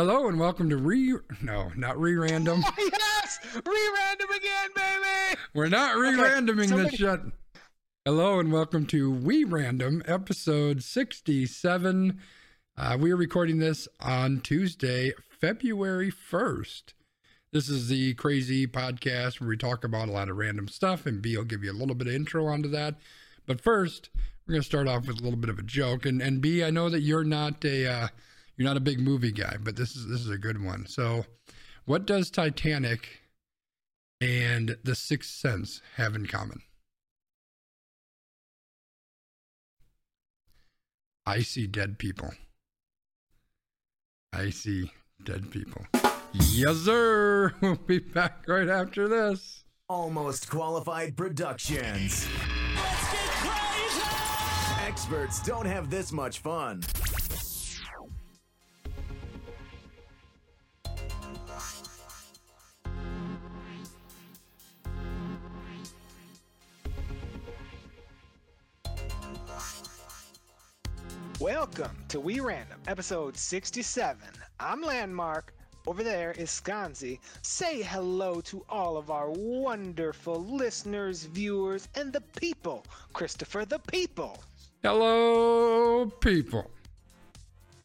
Hello and welcome to re no, not re-random. yes, re-random again, baby. We're not re-randoming somebody... this shit. Hello and welcome to We Random, episode sixty-seven. Uh, we are recording this on Tuesday, February first. This is the crazy podcast where we talk about a lot of random stuff, and B will give you a little bit of intro onto that. But first, we're going to start off with a little bit of a joke. And and B, I know that you're not a uh, you're not a big movie guy, but this is this is a good one. So, what does Titanic and The Sixth Sense have in common? I see dead people. I see dead people. Yes, sir. We'll be back right after this. Almost Qualified Productions. Experts don't have this much fun. Welcome to We Random, episode 67. I'm Landmark. Over there is Sconzi. Say hello to all of our wonderful listeners, viewers, and the people. Christopher, the people. Hello, people.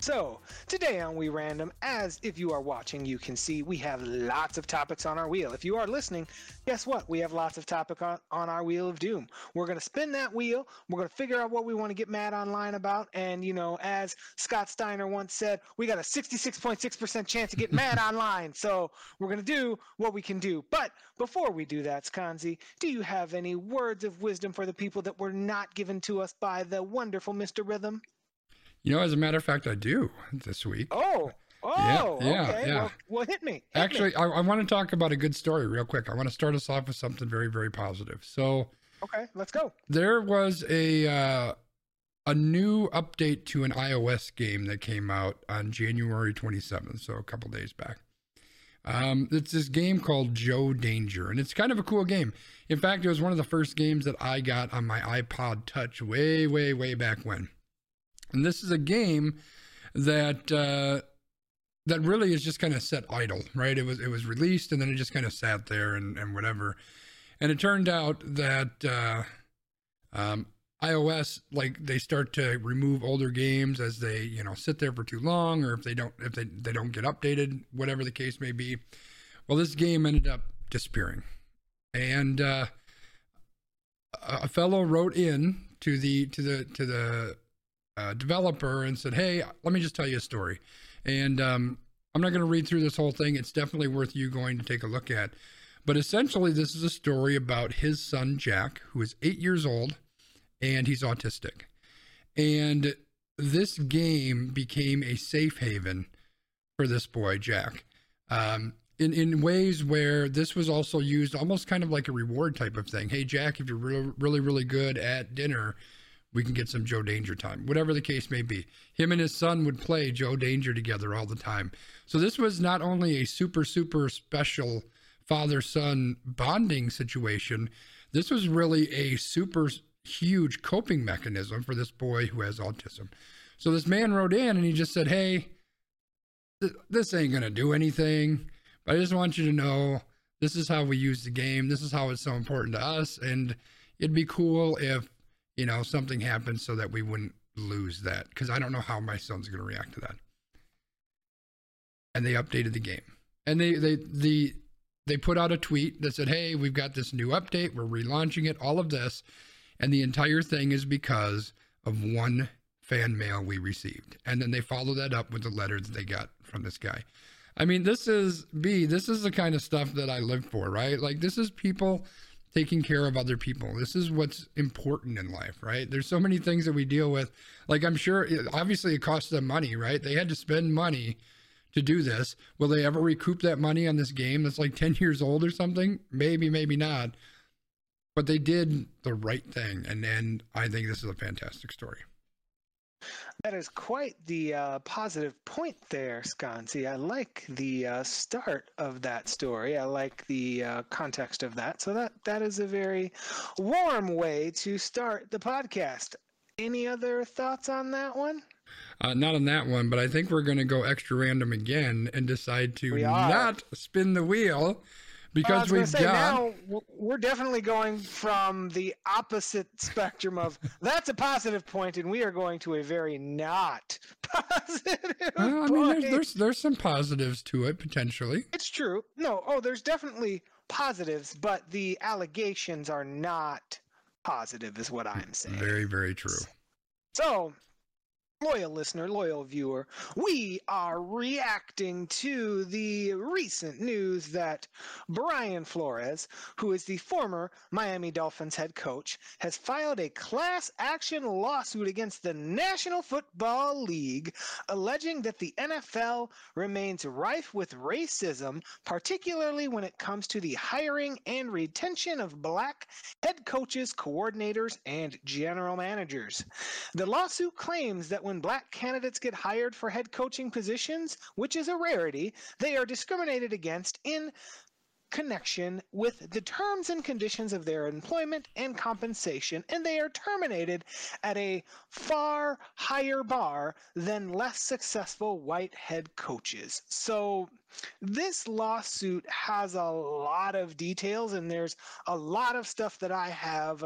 So, today on We Random, as if you are watching, you can see we have lots of topics on our wheel. If you are listening, guess what? We have lots of topic on, on our wheel of doom. We're going to spin that wheel. We're going to figure out what we want to get mad online about. And, you know, as Scott Steiner once said, we got a 66.6% chance to get mad online. So, we're going to do what we can do. But before we do that, Sconzi, do you have any words of wisdom for the people that were not given to us by the wonderful Mr. Rhythm? You know, as a matter of fact, I do this week. Oh, oh, yeah, yeah, okay. yeah. Well, well, hit me. Hit Actually, me. I, I, want to talk about a good story real quick. I want to start us off with something very, very positive. So, okay, let's go. There was a uh, a new update to an iOS game that came out on January 27th, so a couple days back. Um, it's this game called Joe Danger, and it's kind of a cool game. In fact, it was one of the first games that I got on my iPod Touch way, way, way back when. And this is a game that uh, that really is just kind of set idle, right? It was it was released and then it just kind of sat there and, and whatever. And it turned out that uh, um, iOS like they start to remove older games as they you know sit there for too long or if they don't if they, they don't get updated, whatever the case may be. Well, this game ended up disappearing, and uh, a fellow wrote in to the to the to the uh, developer and said, "Hey, let me just tell you a story." And um, I'm not going to read through this whole thing. It's definitely worth you going to take a look at. But essentially, this is a story about his son Jack, who is eight years old, and he's autistic. And this game became a safe haven for this boy Jack. Um, in in ways where this was also used almost kind of like a reward type of thing. Hey Jack, if you're really really really good at dinner, we can get some Joe Danger time, whatever the case may be. Him and his son would play Joe Danger together all the time. So this was not only a super, super special father son bonding situation, this was really a super huge coping mechanism for this boy who has autism. So this man wrote in and he just said, Hey, th- this ain't going to do anything, but I just want you to know this is how we use the game. This is how it's so important to us. And it'd be cool if you know, something happened so that we wouldn't lose that because I don't know how my son's going to react to that. And they updated the game, and they they the they put out a tweet that said, "Hey, we've got this new update. We're relaunching it. All of this, and the entire thing is because of one fan mail we received." And then they follow that up with the letter that they got from this guy. I mean, this is B. This is the kind of stuff that I live for, right? Like this is people taking care of other people. This is what's important in life, right? There's so many things that we deal with. Like I'm sure obviously it costs them money, right? They had to spend money to do this. Will they ever recoup that money on this game that's like 10 years old or something? Maybe, maybe not. But they did the right thing and and I think this is a fantastic story. That is quite the uh, positive point there, Sconzi. I like the uh, start of that story. I like the uh, context of that. So that that is a very warm way to start the podcast. Any other thoughts on that one? Uh, not on that one, but I think we're going to go extra random again and decide to not spin the wheel because we've say, got. now we're definitely going from the opposite spectrum of that's a positive point, and we are going to a very not positive Well, I mean, point. there's, there's there's some positives to it potentially. It's true. No, oh, there's definitely positives, but the allegations are not positive, is what I'm saying. Very very true. So, loyal listener, loyal viewer, we are reacting to the recent news that Brian Flores, who is the former Miami Dolphins head coach, has filed a class action lawsuit against the National Football League, alleging that the NFL remains rife with racism, particularly when it comes to the hiring and retention of black head coaches, coordinators, and general managers. The lawsuit claims that when black candidates get hired for head coaching positions, which is a rarity, they are discriminated against in connection with the terms and conditions of their employment and compensation, and they are terminated at a far higher bar than less successful white head coaches. So, this lawsuit has a lot of details, and there's a lot of stuff that I have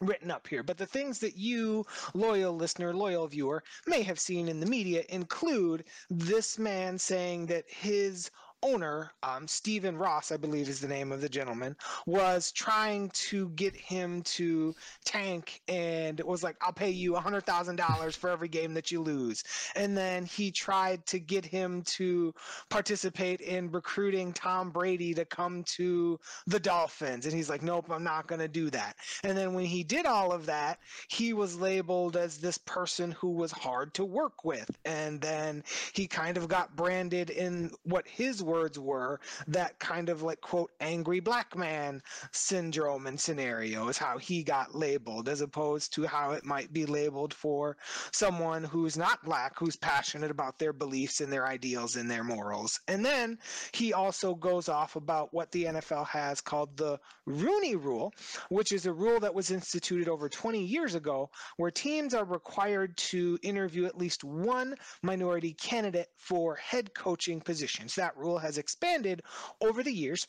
written up here. But the things that you, loyal listener, loyal viewer, may have seen in the media include this man saying that his owner, um, Stephen Ross, I believe is the name of the gentleman, was trying to get him to tank and was like, I'll pay you $100,000 for every game that you lose. And then he tried to get him to participate in recruiting Tom Brady to come to the Dolphins. And he's like, nope, I'm not going to do that. And then when he did all of that, he was labeled as this person who was hard to work with. And then he kind of got branded in what his words were that kind of like, quote, angry black man syndrome and scenario is how he got labeled, as opposed to how it might be labeled for someone who's not black, who's passionate about their beliefs and their ideals and their morals. And then he also goes off about what the NFL has called the Rooney Rule, which is a rule that was instituted over 20 years ago, where teams are required to interview at least one minority candidate for head coaching positions. That rule has expanded over the years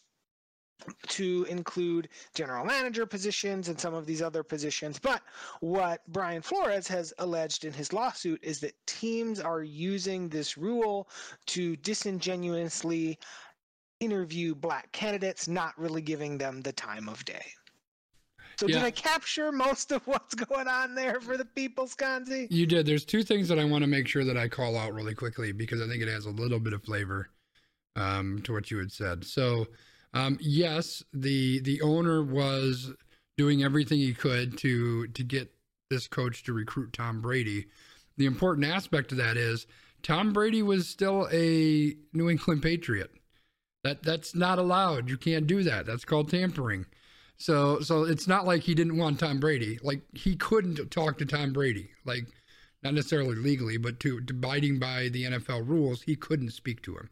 to include general manager positions and some of these other positions. But what Brian Flores has alleged in his lawsuit is that teams are using this rule to disingenuously interview black candidates, not really giving them the time of day. So Yeah. did I capture most of what's going on there for the people, Sconzi? You did. There's two things that I want to make sure that I call out really quickly because I think it has a little bit of flavor um, to what you had said. So, um, yes, the the owner was doing everything he could to to get this coach to recruit Tom Brady. The important aspect of that is Tom Brady was still a New England Patriot. That that's not allowed. You can't do that. That's called tampering. So so it's not like he didn't want Tom Brady. Like he couldn't talk to Tom Brady. Like not necessarily legally, but to, to abiding by the NFL rules, he couldn't speak to him.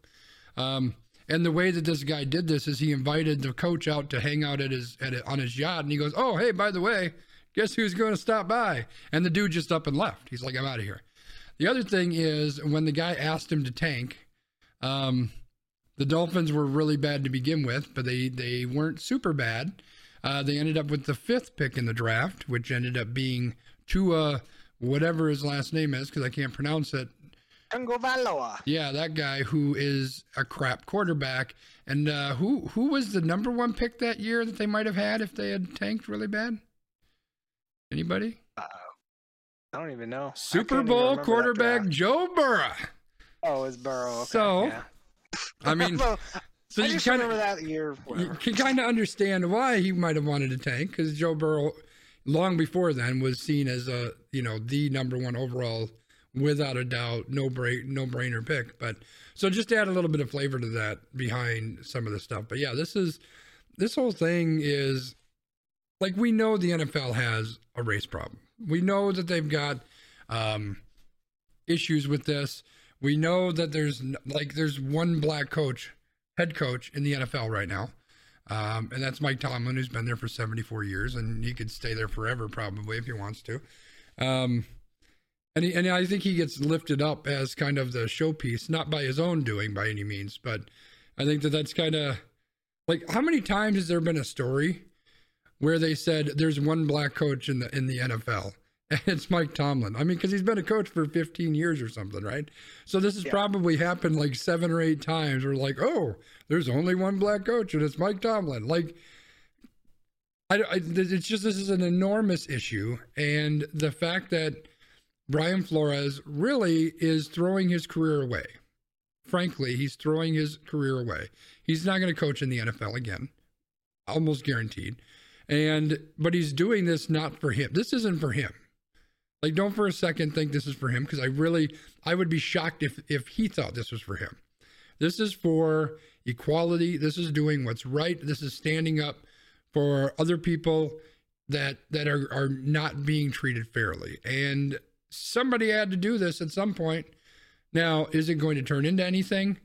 Um, and the way that this guy did this is he invited the coach out to hang out at his at on his yacht, and he goes, "Oh, hey, by the way, guess who's going to stop by?" And the dude just up and left. He's like, "I'm out of here." The other thing is when the guy asked him to tank, um, the Dolphins were really bad to begin with, but they they weren't super bad. Uh, they ended up with the fifth pick in the draft, which ended up being Tua, whatever his last name is, because I can't pronounce it. Yeah, that guy who is a crap quarterback. And uh, who who was the number one pick that year that they might have had if they had tanked really bad? Anybody? I don't even know. Super Bowl quarterback. Joe Burrow. Oh, it's Burrow. Okay, So, yeah. I mean, so I you kind remember of that year. you can kind of understand why he might have wanted to tank because Joe Burrow, long before then, was seen as a you know the number one overall, without a doubt, no break, no brainer pick. But so just add a little bit of flavor to that behind some of the stuff. But yeah, this is this whole thing is like we know the NFL has a race problem. We know that they've got um, issues with this. We know that there's like there's one black coach, head coach in the NFL right now, um, and that's Mike Tomlin, who's been there for 74 years, and he could stay there forever probably if he wants to. Um, and he, and I think he gets lifted up as kind of the showpiece, not by his own doing by any means, but I think that that's kind of like how many times has there been a story where they said there's one black coach in the in the NFL and it's Mike Tomlin. I mean, because he's been a coach for 15 years or something, right? So this has yeah. probably happened like seven or eight times. We're like, oh, there's only one black coach and it's Mike Tomlin. Like, I, I, it's just this is an enormous issue, and the fact that Brian Flores really is throwing his career away. Frankly, he's throwing his career away. He's not going to coach in the NFL again, almost guaranteed. And but he's doing this not for him. This isn't for him. Like, don't for a second think this is for him because I really, I would be shocked if if he thought this was for him. This is for equality. This is doing what's right. This is standing up for other people that that are are not being treated fairly. And somebody had to do this at some point. Now, is it going to turn into anything?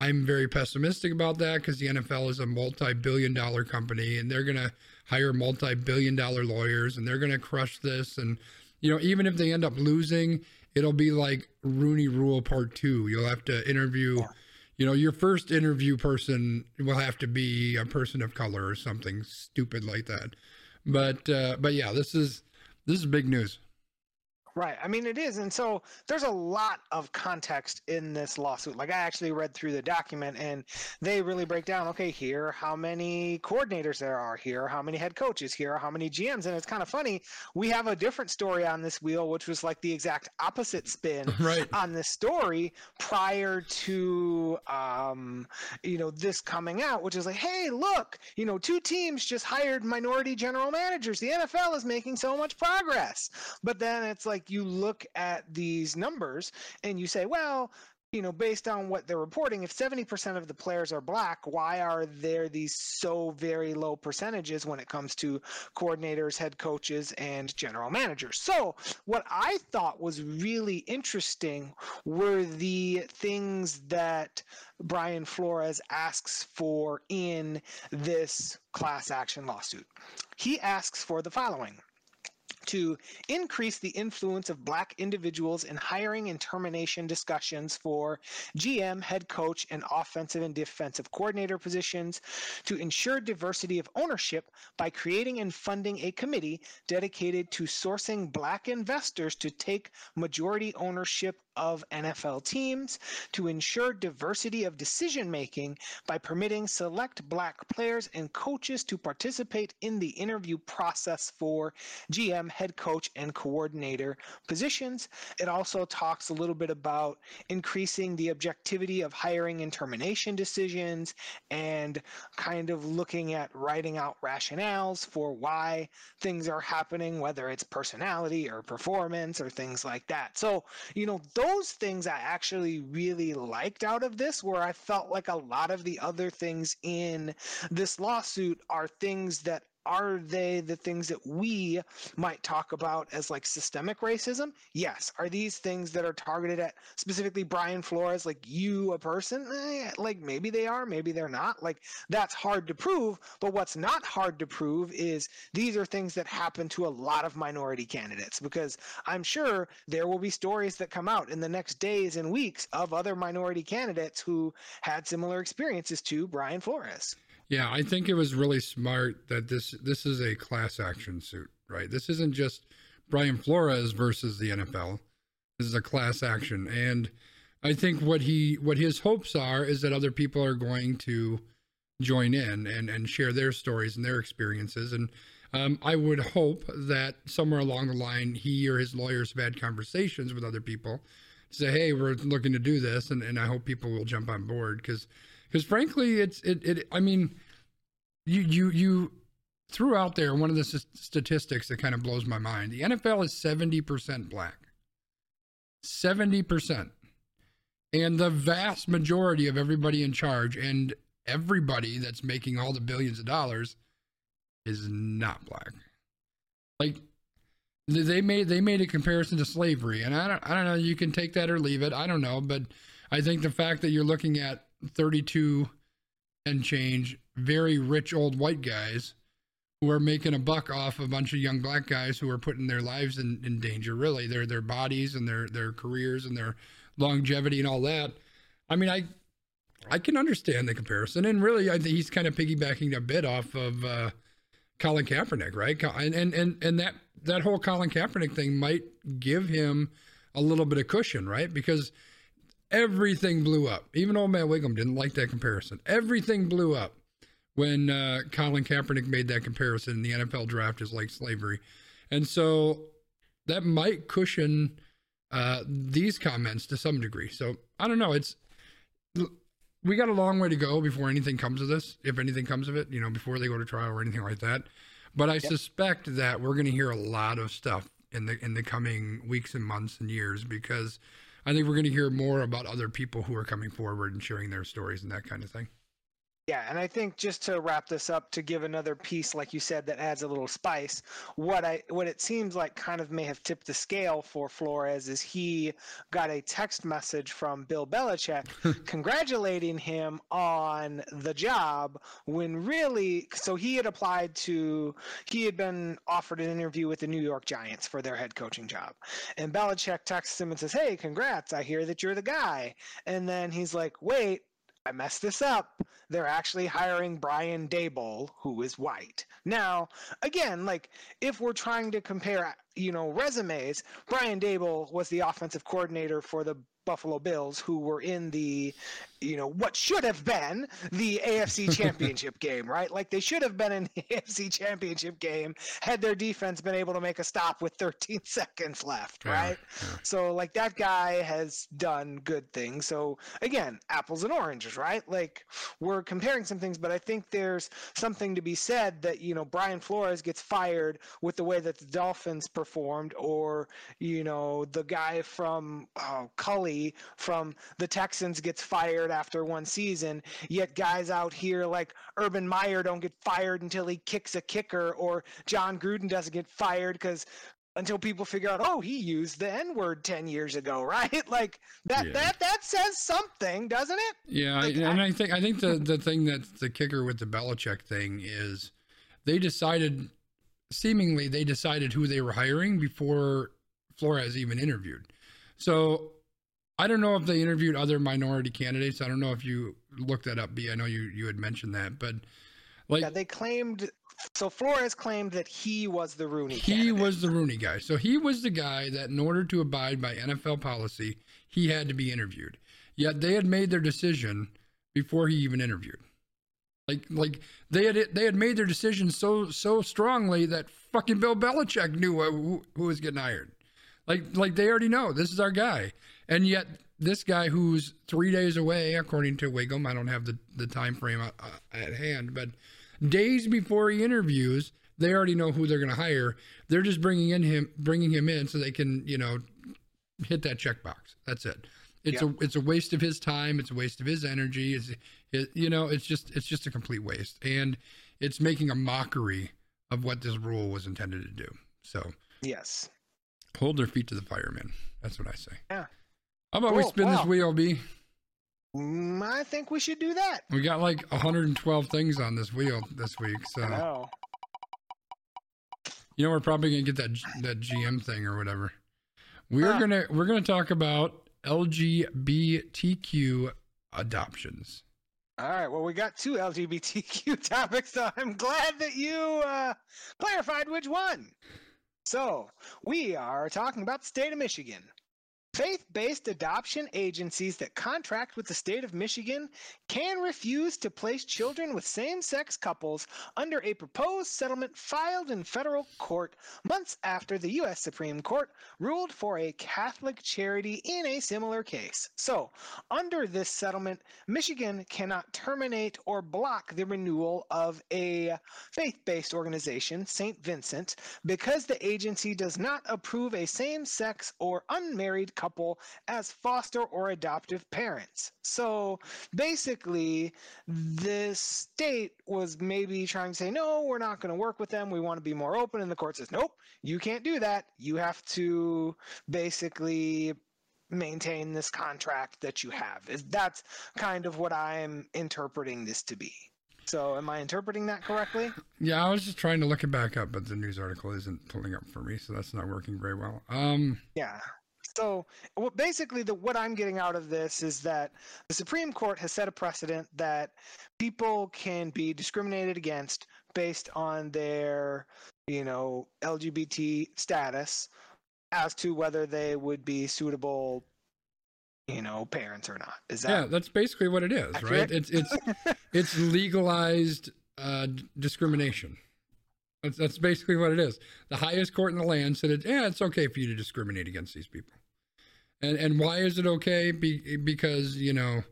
I'm very pessimistic about that because the NFL is a multi billion dollar company and they're going to hire multi billion dollar lawyers and they're going to crush this. And, you know, even if they end up losing, it'll be like Rooney Rule Part Two. You'll have to interview, you know, your first interview person will have to be a person of color or something stupid like that. But, uh, but yeah, this is this is big news. Right. I mean, it is. And so there's a lot of context in this lawsuit. Like, I actually read through the document and they really break down okay, here how many coordinators there are, here how many head coaches, here how many GMs. And it's kind of funny. We have a different story on this wheel, which was like the exact opposite spin right. on this story prior to, um, you know, this coming out, which is like, hey, look, you know, two teams just hired minority general managers. The NFL is making so much progress. But then it's like, like you look at these numbers and you say, well, you know, based on what they're reporting, if 70% of the players are black, why are there these so very low percentages when it comes to coordinators, head coaches, and general managers? So, what I thought was really interesting were the things that Brian Flores asks for in this class action lawsuit. He asks for the following to increase the influence of black individuals in hiring and termination discussions for GM, head coach, and offensive and defensive coordinator positions, to ensure diversity of ownership by creating and funding a committee dedicated to sourcing black investors to take majority ownership of NFL teams to ensure diversity of decision making by permitting select black players and coaches to participate in the interview process for GM, head coach, and coordinator positions. It also talks a little bit about increasing the objectivity of hiring and termination decisions and kind of looking at writing out rationales for why things are happening, whether it's personality or performance or things like that. So, you know, those things I actually really liked out of this, where I felt like a lot of the other things in this lawsuit are things that are they the things that we might talk about as like systemic racism? Yes. Are these things that are targeted at specifically Brian Flores, like you, a person? Eh, like maybe they are, maybe they're not. Like that's hard to prove. But what's not hard to prove is these are things that happen to a lot of minority candidates because I'm sure there will be stories that come out in the next days and weeks of other minority candidates who had similar experiences to Brian Flores. Yeah, I think it was really smart that this this is a class action suit, right? This isn't just Brian Flores versus the NFL. This is a class action, and I think what he what his hopes are is that other people are going to join in and and share their stories and their experiences, and um, I would hope that somewhere along the line he or his lawyers have had conversations with other people, to say, hey, we're looking to do this, and and I hope people will jump on board because because frankly, it's it, it. I mean, you you you threw out there one of the statistics that kind of blows my mind. The NFL is seventy percent black. Seventy percent, and the vast majority of everybody in charge and everybody that's making all the billions of dollars is not black. Like they made they made a comparison to slavery, and I don't I don't know. You can take that or leave it. I don't know, but I think the fact that you're looking at 32 and change very rich old white guys who are making a buck off a bunch of young black guys who are putting their lives in, in danger, really, their their bodies and their their careers and their longevity and all that. I mean, I I can understand the comparison, and really, I think he's kind of piggybacking a bit off of uh, Colin Kaepernick, right? And and and and that that whole Colin Kaepernick thing might give him a little bit of cushion, right? Because everything blew up. Even old man Wiggum didn't like that comparison. Everything blew up when uh, Colin Kaepernick made that comparison. The NFL draft is like slavery, and so that might cushion uh, these comments to some degree. So I don't know. It's we got a long way to go before anything comes of this, if anything comes of it. You know, before they go to trial or anything like that. But I yep. suspect that we're going to hear a lot of stuff in the in the coming weeks and months and years because I think we're going to hear more about other people who are coming forward and sharing their stories and that kind of thing. Yeah, and I think just to wrap this up, to give another piece, like you said, that adds a little spice. What I what it seems like kind of may have tipped the scale for Flores is he got a text message from Bill Belichick congratulating him on the job when really, so he had applied to, he had been offered an interview with the New York Giants for their head coaching job, and Belichick texts him and says, "Hey, congrats! I hear that you're the guy." And then he's like, "Wait." I messed this up. They're actually hiring Brian Daboll, who is white. Now, again, like if we're trying to compare, you know, resumes, Brian Daboll was the offensive coordinator for the Buffalo Bills, who were in the, you know, what should have been the AFC Championship game, right? Like they should have been in the AFC Championship game had their defense been able to make a stop with 13 seconds left, right? Yeah, yeah. So, like, that guy has done good things. So, again, apples and oranges, right? Like, we're comparing some things, but I think there's something to be said that, you know, Brian Flores gets fired with the way that the Dolphins performed, or, you know, the guy from oh, Culley from the Texans gets fired after one season, yet guys out here like Urban Meyer don't get fired until he kicks a kicker, or Jon Gruden doesn't get fired because until people figure out, oh, he used the N word ten years ago, right? Like that yeah. that that says something, doesn't it? Yeah, like, and I, I think I think the the thing that's the kicker with the Belichick thing is they decided seemingly they decided who they were hiring before Flores even interviewed. So I don't know if they interviewed other minority candidates. I don't know if you looked that up, B. I know you you had mentioned that, but like yeah, they claimed. So Flores claimed that he was the Rooney. He candidate. was the Rooney guy. So he was the guy that, in order to abide by NFL policy, he had to be interviewed. Yet they had made their decision before he even interviewed. Like like they had they had made their decision so so strongly that fucking Bill Belichick knew who, who was getting hired. Like like they already know this is our guy. And yet, this guy who's three days away, according to Wiggum, I don't have the, the time frame uh, at hand, but days before he interviews, they already know who they're going to hire. They're just bringing in him, bringing him in so they can, you know, hit that checkbox. That's it. It's yeah. a it's a waste of his time. It's a waste of his energy. It's it, you know, it's just it's just a complete waste, and it's making a mockery of what this rule was intended to do. So yes, hold their feet to the fire, man. That's what I say. Yeah. How about cool. we spin wow. this wheel, B? Mm, I think we should do that. We got like 112 things on this wheel this week, so. know. You know, we're probably gonna get that that GM thing or whatever. We're gonna we're gonna talk about LGBTQ adoptions. All right. Well, we got two LGBTQ topics, so I'm glad that you uh, clarified which one. So we are talking about the state of Michigan. Faith based adoption agencies that contract with the state of Michigan can refuse to place children with same sex couples under a proposed settlement filed in federal court months after the U.S. Supreme Court ruled for a Catholic charity in a similar case. So, under this settlement, Michigan cannot terminate or block the renewal of a faith based organization, St. Vincent, because the agency does not approve a same sex or unmarried couple as foster or adoptive parents. So basically, the state was maybe trying to say, no, we're not going to work with them. We want to be more open. And the court says, nope, you can't do that. You have to basically maintain this contract that you have. That's kind of what I'm interpreting this to be. So, am I interpreting that correctly? Yeah, I was just trying to look it back up, but the news article isn't pulling up for me, so that's not working very well. Um, Yeah. So, well, basically, the what I'm getting out of this is that the Supreme Court has set a precedent that people can be discriminated against based on their, you know, LGBT status, as to whether they would be suitable, you know, parents or not. Is that yeah, that that's basically what it is, right? It's it's it's legalized uh, discrimination. That's that's basically what it is. The highest court in the land said, it, "Yeah, it's okay for you to discriminate against these people." And and why is it okay? Be, because you know,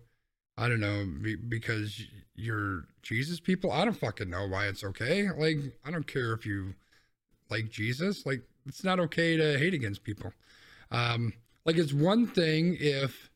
I don't know, be, because you're Jesus people. I don't fucking know why it's okay. Like I don't care if you like Jesus. Like it's not okay to hate against people. Um, like it's one thing if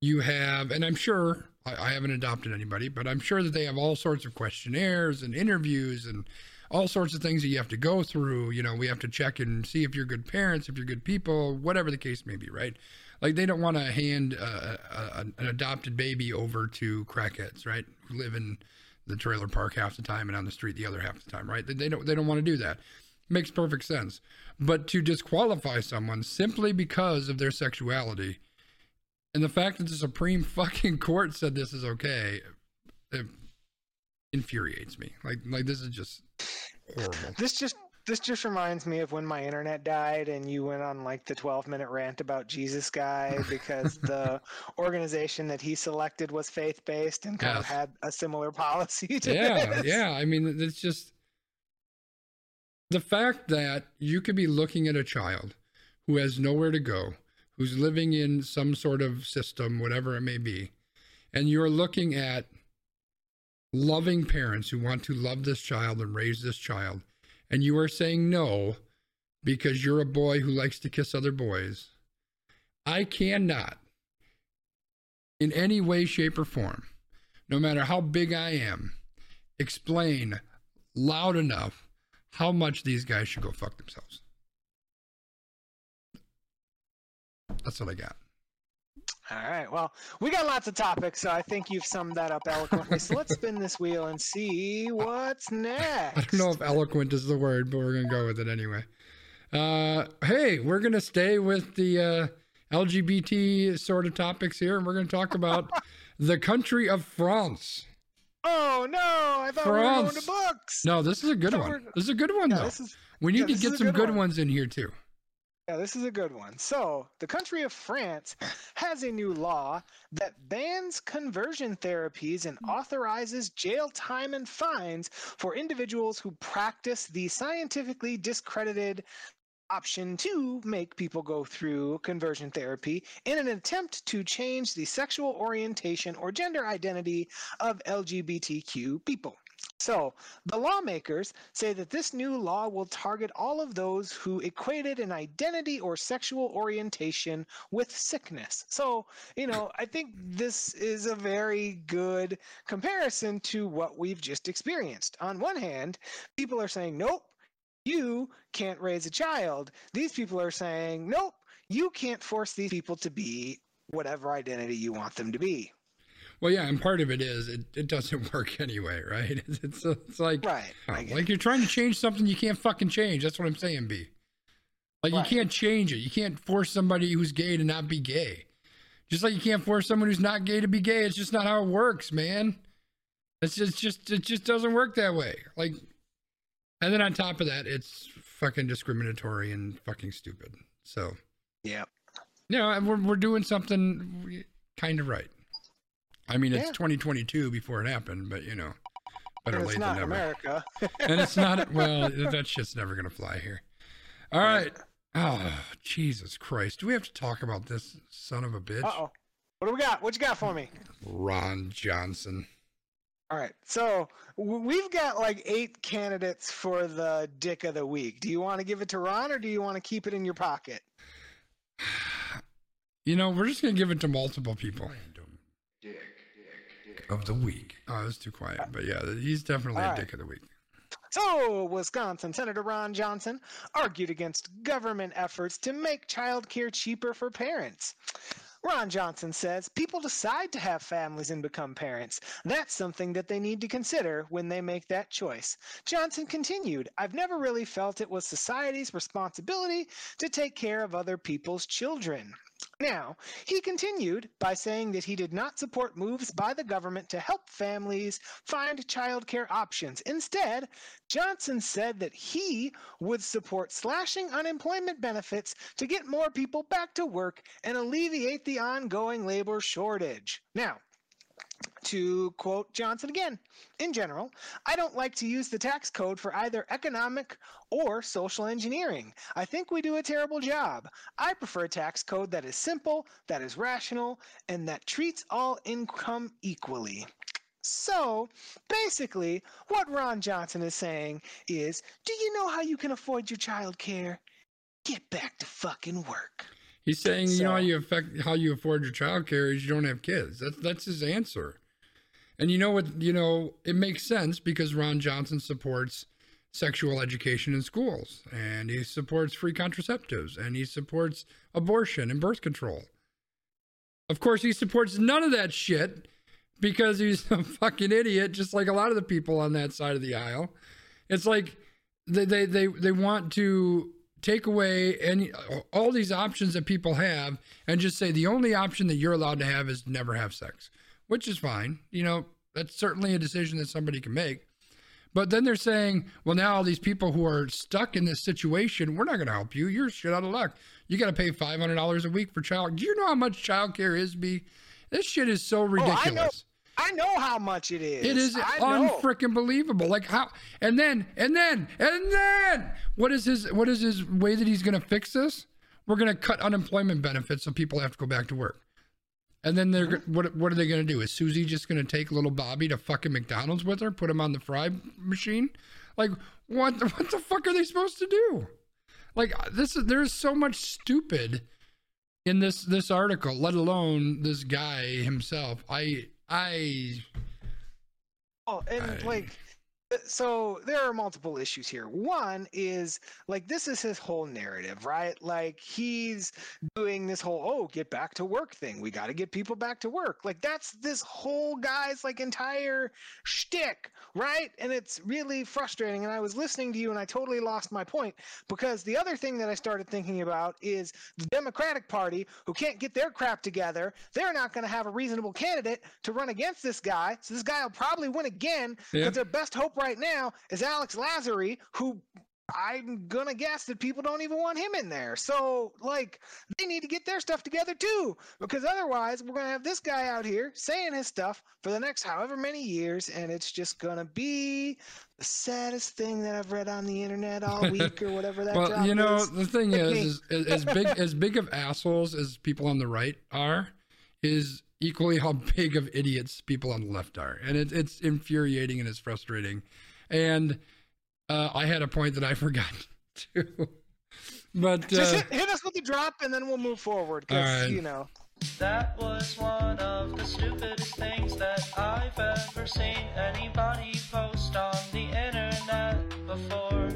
you have, and I'm sure I, I haven't adopted anybody, but I'm sure that they have all sorts of questionnaires and interviews and all sorts of things that you have to go through. You know, we have to check and see if you're good parents, if you're good people, whatever the case may be, right? Like they don't want to hand uh, a, an adopted baby over to crackheads, right? Who live in the trailer park half the time and on the street the other half the time, right? They, don't they don't want to do that. Makes perfect sense. But to disqualify someone simply because of their sexuality, and the fact that the Supreme fucking Court said this is okay, infuriates me. Like like this is just horrible. this just this just reminds me of when my internet died and you went on like the 12 minute rant about Jesus guy because the organization that he selected was faith based and kind of had a similar policy to yeah, this. yeah. I mean, it's just the fact that you could be looking at a child who has nowhere to go, who's living in some sort of system, whatever it may be, and you're looking at loving parents who want to love this child and raise this child, and you are saying no because you're a boy who likes to kiss other boys. I cannot, in any way, shape, or form, no matter how big I am, explain loud enough how much these guys should go fuck themselves. That's what I got. All right. Well, we got lots of topics, so I think you've summed that up eloquently. so let's spin this wheel and see what's next. I don't know if eloquent is the word, but we're gonna go with it anyway. Uh, hey, we're gonna stay with the uh, LGBT sort of topics here, and we're gonna talk about the country of France. Oh no! I thought we were going France. to books. No, this is a good one. This is a good one Yeah, though. this is we need yeah, to get is some good good one. ones in here too. Yeah, this is a good one. So, the country of France has a new law that bans conversion therapies and hmm. authorizes jail time and fines for individuals who practice the scientifically discredited option to make people go through conversion therapy in an attempt to change the sexual orientation or gender identity of LGBTQ people. So, the lawmakers say that this new law will target all of those who equated an identity or sexual orientation with sickness. So, you know, I think this is a very good comparison to what we've just experienced. On one hand, people are saying, nope, you can't raise a child. These people are saying, nope, you can't force these people to be whatever identity you want them to be. Well, yeah, and part of it is it, it doesn't work anyway, right? It's it's, it's like Right. oh, like you're trying to change something you can't fucking change. That's what I'm saying, B. Like Right. you can't change it. You can't force somebody who's gay to not be gay. Just like you can't force someone who's not gay to be gay. It's just not how it works, man. It's just, just it just doesn't work that way. Like, and then on top of that, it's fucking discriminatory and fucking stupid. So, Yeah. you know, we're we're doing something kind of right. I mean, it's Yeah. 2022 before it happened, but you know, better And late than never. America. And it's not well, that shit's never gonna fly here. All right. Oh, Jesus Christ! Do we have to talk about this son of a bitch, Uh oh. What do we got? What you got for me? Ron Johnson? All right. So we've got like eight candidates for the dick of the week. Do you want to give it to Ron or do you want to keep it in your pocket? You know, we're just gonna give it to multiple people. Of the week. Oh, that's too quiet. But yeah, he's definitely a dick of the week. So, Wisconsin Senator Ron Johnson argued against government efforts to make childcare cheaper for parents. Ron Johnson says people decide to have families and become parents. That's something that they need to consider when they make that choice. Johnson continued, I've never really felt it was society's responsibility to take care of other people's children. Now, he continued by saying that he did not support moves by the government to help families find childcare options. Instead, Johnson said that he would support slashing unemployment benefits to get more people back to work and alleviate the ongoing labor shortage. Now, to quote Johnson again, in general, I don't like to use the tax code for either economic or social engineering. I think we do a terrible job. I prefer a tax code that is simple, that is rational, and that treats all income equally. So basically, what Ron Johnson is saying is do you know how you can afford your child care? Get back to fucking work. He's saying, you know, how you affect how you afford your child care is you don't have kids. That's that's his answer. And you know what? You know, it makes sense because Ron Johnson supports sexual education in schools, and he supports free contraceptives, and he supports abortion and birth control. Of course, he supports none of that shit because he's a fucking idiot, just like a lot of the people on that side of the aisle. It's like they they they, they want to take away any all these options that people have and just say the only option that you're allowed to have is never have sex, which is fine. You know, that's certainly a decision that somebody can make. But then they're saying, well, now all these people who are stuck in this situation, we're not going to help you. You're shit out of luck. You got to pay $500 a week for child. Do you know how much child care is, Be This shit is so oh, ridiculous. Oh, I know. How much it is. It is unfreaking believable. Like how and then and then and then what is his what is his way that he's gonna fix this? We're gonna cut unemployment benefits so people have to go back to work. And then they're Mm-hmm. what what are they gonna do? Is Susie just gonna take little Bobby to fucking McDonald's with her, put him on the fry machine? Like what what the fuck are they supposed to do? Like this is there's so much stupid in this this article, let alone this guy himself. I I Oh, and I- like, so there are multiple issues here. One is like this is his whole narrative, right? Like he's doing this whole oh get back to work thing. We got to get people back to work. Like that's this whole guy's like entire shtick, right? And it's really frustrating. And I was listening to you, and I totally lost my point because the other thing that I started thinking about is the Democratic Party, who can't get their crap together. They're not going to have a reasonable candidate to run against this guy. So this guy will probably win again because Yeah. their best hope right now is Alex Lasry, who I'm gonna guess that people don't even want him in there. So, like, they need to get their stuff together too, because otherwise, we're gonna have this guy out here saying his stuff for the next however many years, and it's just gonna be the saddest thing that I've read on the internet all week or whatever that. well, you know, is. the thing is, is, is as big as big of assholes as people on the right are, is equally how big of idiots people on the left are, and it, it's infuriating and it's frustrating. And uh, I had a point that I forgot too, but just uh, hit, hit us with the drop, and then we'll move forward. Because All right. you know, That was one of the stupidest things that I've ever seen anybody post on the internet before.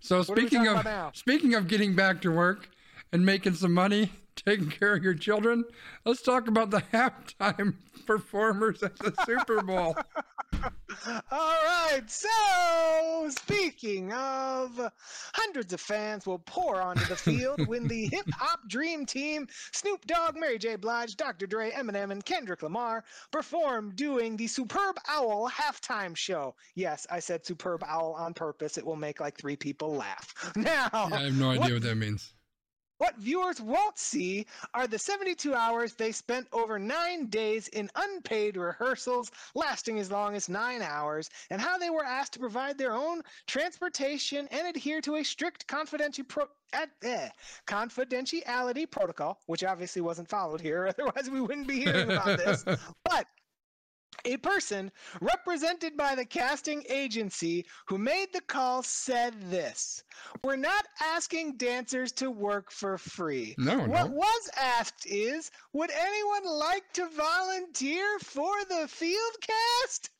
so are speaking of speaking of getting back to work and making some money, taking care of your children, let's talk about the halftime performers at the Super Bowl. All right. So, speaking of, hundreds of fans will pour onto the field when the hip hop dream team Snoop Dogg, Mary J. Blige, Dr. Dre, Eminem, and Kendrick Lamar perform doing the Superb Owl halftime show. Yes, I said Superb Owl on purpose. It will make like three people laugh. Now, I have no idea what that means. What viewers won't see are the 72 hours they spent over nine days in unpaid rehearsals, lasting as long as nine hours, and how they were asked to provide their own transportation and adhere to a strict confidentiality, pro- at, eh, confidentiality protocol, which obviously wasn't followed here, otherwise, we wouldn't be hearing about this. But a person represented by the casting agency who made the call said this We're not asking dancers to work for free. No, What no. was asked is Would anyone like to volunteer for the field cast?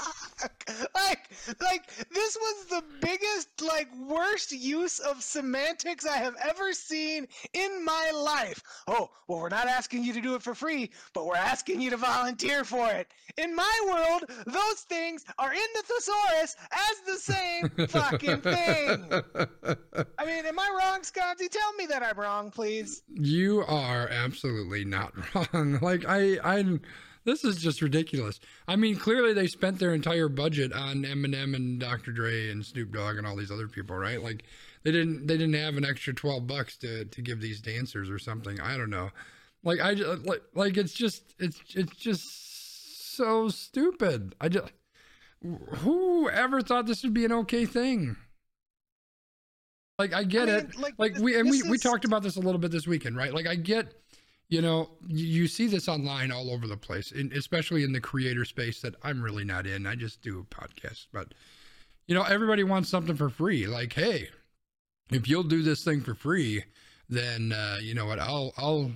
like, like this was the biggest, like, worst use of semantics I have ever seen in my life. Oh, well, we're not asking you to do it for free, but we're asking you to volunteer for it. In my world, those things are in the thesaurus as the same fucking thing. I mean, am I wrong, Scotty? Tell me that I'm wrong, please. You are absolutely not wrong. Like I, I, this is just ridiculous. I mean, clearly they spent their entire budget on Eminem and Dr. Dre and Snoop Dogg and all these other people, right? Like they didn't, they didn't have an extra twelve bucks to to give these dancers or something. I don't know. Like I like like it's just it's it's just so stupid. I just who ever thought this would be an okay thing? Like I get I it. like, Like we and we we talked about this a little bit this weekend, right? Like I get, you know, you, see this online all over the place, and especially in the creator space that I'm really not in. I just do podcasts, but you know, everybody wants something for free. Like, hey, if you'll do this thing for free, then uh, you know what? I'll I'll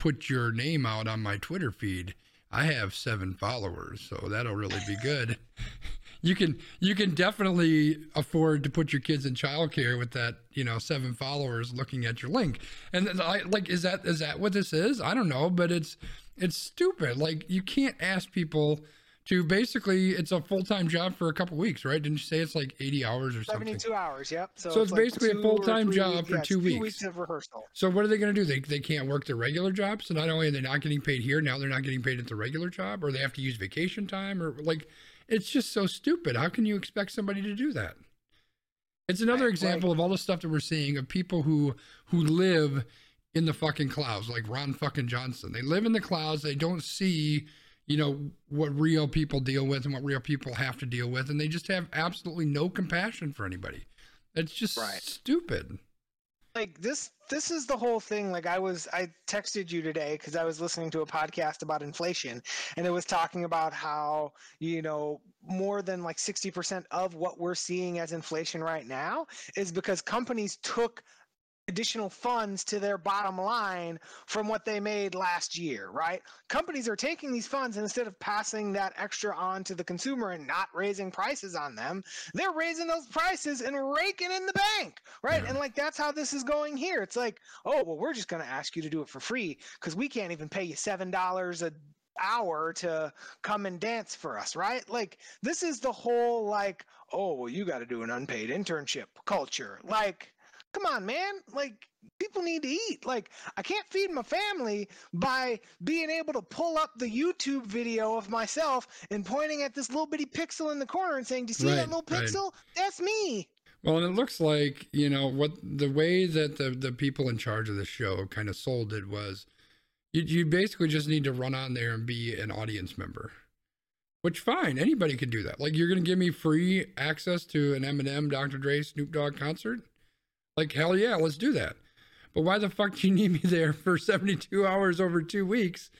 put your name out on my Twitter feed. I have seven followers, so that'll really be good. you can you can definitely afford to put your kids in childcare with that you know seven followers looking at your link. And I like is that is that what this is? I don't know, but it's it's stupid. Like you can't ask people to basically it's a full time job for a couple weeks, right? Didn't you say it's like eighty hours or something? 72 hours, yep. So, So it's like basically a full-time job weeks- for it's two two weeks. weeks of rehearsal. So what are they going to do? They they can't work their regular job. So not only are they not getting paid here, now they're not getting paid at the regular job, or they have to use vacation time, or like, it's just so stupid. How can you expect somebody to do that? It's another Right, example of all the stuff that we're seeing of people who who live in the fucking clouds, like Ron fucking Johnson. They live in the clouds. They don't see, you know, what real people deal with and what real people have to deal with, and they just have absolutely no compassion for anybody. It's just Right. stupid. Like this this is the whole thing. Like i was i texted you today because i was listening to a podcast about inflation and it was talking about how you know more than like 60% of what we're seeing as inflation right now is because companies took additional funds to their bottom line from what they made last year, right? Companies are taking these funds and instead of passing that extra on to the consumer and not raising prices on them, they're raising those prices and raking in the bank, right? Yeah. And like that's how this is going here. It's like, oh, well, we're just going to ask you to do it for free because we can't even pay you $7 a hour to come and dance for us, right? Like this is the whole like, oh, well, you got to do an unpaid internship culture. Like, come on, man. Like people need to eat. Like I can't feed my family by being able to pull up the YouTube video of myself and pointing at this little bitty pixel in the corner and saying, "Do you see Right, that little right. pixel? That's me." Well, and it looks like you know what the way that the the people in charge of the show kind of sold it was, you you basically just need to run on there and be an audience member, which fine, anybody can do that. Like you're gonna give me free access to an Eminem, Dr. Dre, Snoop Dogg concert, like hell yeah, let's do that. But why the fuck do you need me there for 72 hours over two weeks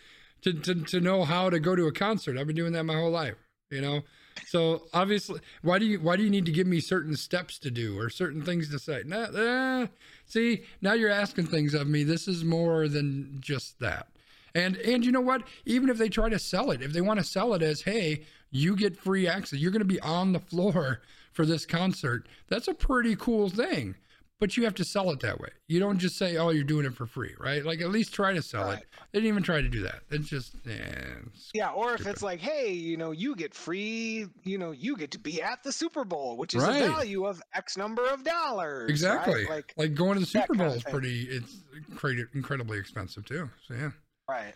to to to know how to go to a concert? I've been doing that my whole life, you know. So obviously, why do you why do you need to give me certain steps to do or certain things to say? Nah, eh. see, now you're asking things of me. This is more than just that. And and you know what? Even if they try to sell it, if they want to sell it as, hey, you get free access, you're going to be on the floor for this concert. That's a pretty cool thing. But you have to sell it that way. You don't just say, "Oh, you're doing it for free," right? Like at least try to sell Right. it. They didn't even try to do that. It's just, eh, it's- Yeah, or if it's like, hey, you know, you get free, you know, you get to be at the Super Bowl, which is Right. a value of X number of dollars. right? exactly. Like, Like going to the Super Bowl is pretty. It's incredi- incredibly expensive too. So yeah. right.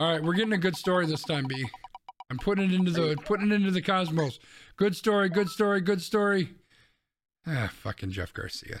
All right, we're getting a good story this time, B. I'm putting it into the putting it into the cosmos. Good story, good story, good story. Ah, fucking Jeff Garcia.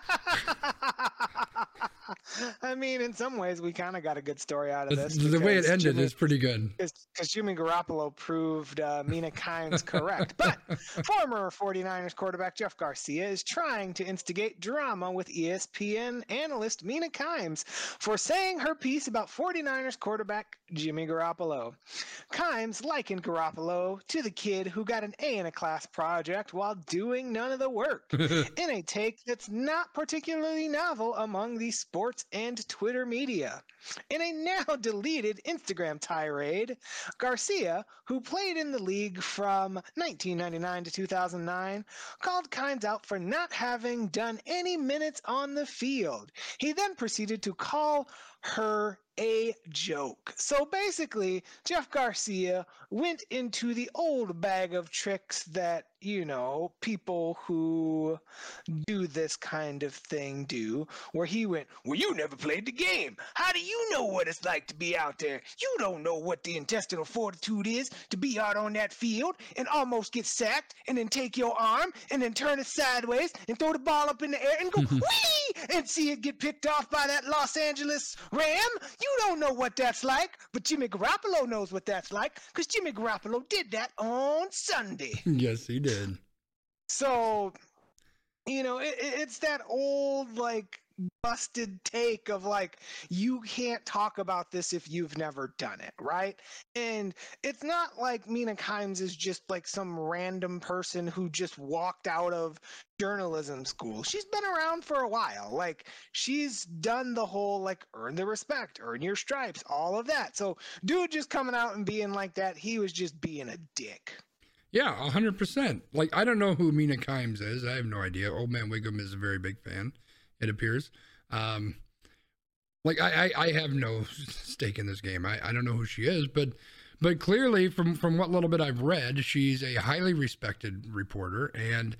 I mean, in some ways, we kind of got a good story out of this. the way it ended Jimmy- is pretty good. because Jimmy Garoppolo proved uh, Mina Kimes correct. But former 49ers quarterback Jeff Garcia is trying to instigate drama with ESPN analyst Mina Kimes for saying her piece about 49ers quarterback Jimmy Garoppolo. Kimes likened Garoppolo to the kid who got an A in a class project while doing none of the work in a take that's not particularly novel among the sports and and Twitter media. In a now deleted Instagram tirade, Garcia, who played in the league from 1999 to 2009, called Kimes out for not having done any minutes on the field. He then proceeded to call her a joke. So basically, Jeff Garcia went into the old bag of tricks that, you know, people who do this kind of thing do, where he went, Well, you never played the game. How do you know what it's like to be out there? You don't know what the intestinal fortitude is to be out on that field and almost get sacked and then take your arm and then turn it sideways and throw the ball up in the air and go, wee, and see it get picked off by that Los Angeles Ram. You don't know what that's like, but Jimmy Garoppolo knows what that's like because Jimmy Garoppolo did that on Sunday. yes, he did. So, you know, it, it- it's that old, like, busted take of like, you can't talk about this if you've never done it, right? And it's not like Mina Kimes is just like some random person who just walked out of journalism school. She's been around for a while. Like, she's done the whole, like, earn the respect, earn your stripes, all of that. So, dude just coming out and being like that, he was just being a dick. Yeah, hundred percent. Like I don't know who Mina Kimes is. I have no idea. Old Man Wiggum is a very big fan. It appears. Um, like I, I, I have no stake in this game. I, I don't know who she is, but but clearly from from what little bit I've read, she's a highly respected reporter and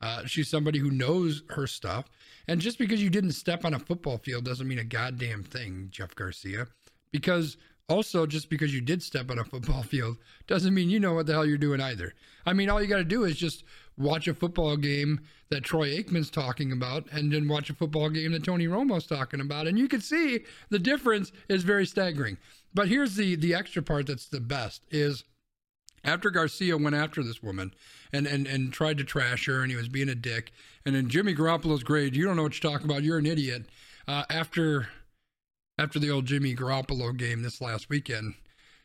uh, she's somebody who knows her stuff. And just because you didn't step on a football field doesn't mean a goddamn thing, Jeff Garcia. Because also, just because you did step on a football field doesn't mean you know what the hell you're doing either. I mean, all you got to do is just watch a football game that Troy Aikman's talking about and then watch a football game that Tony Romo's talking about. And you can see the difference is very staggering. But here's the the extra part that's the best is after Garcia went after this woman and, and, and tried to trash her and he was being a dick. And then Jimmy Garoppolo's grade, You don't know what you're talking about. You're an idiot. Uh, after after the old Jimmy Garoppolo game this last weekend,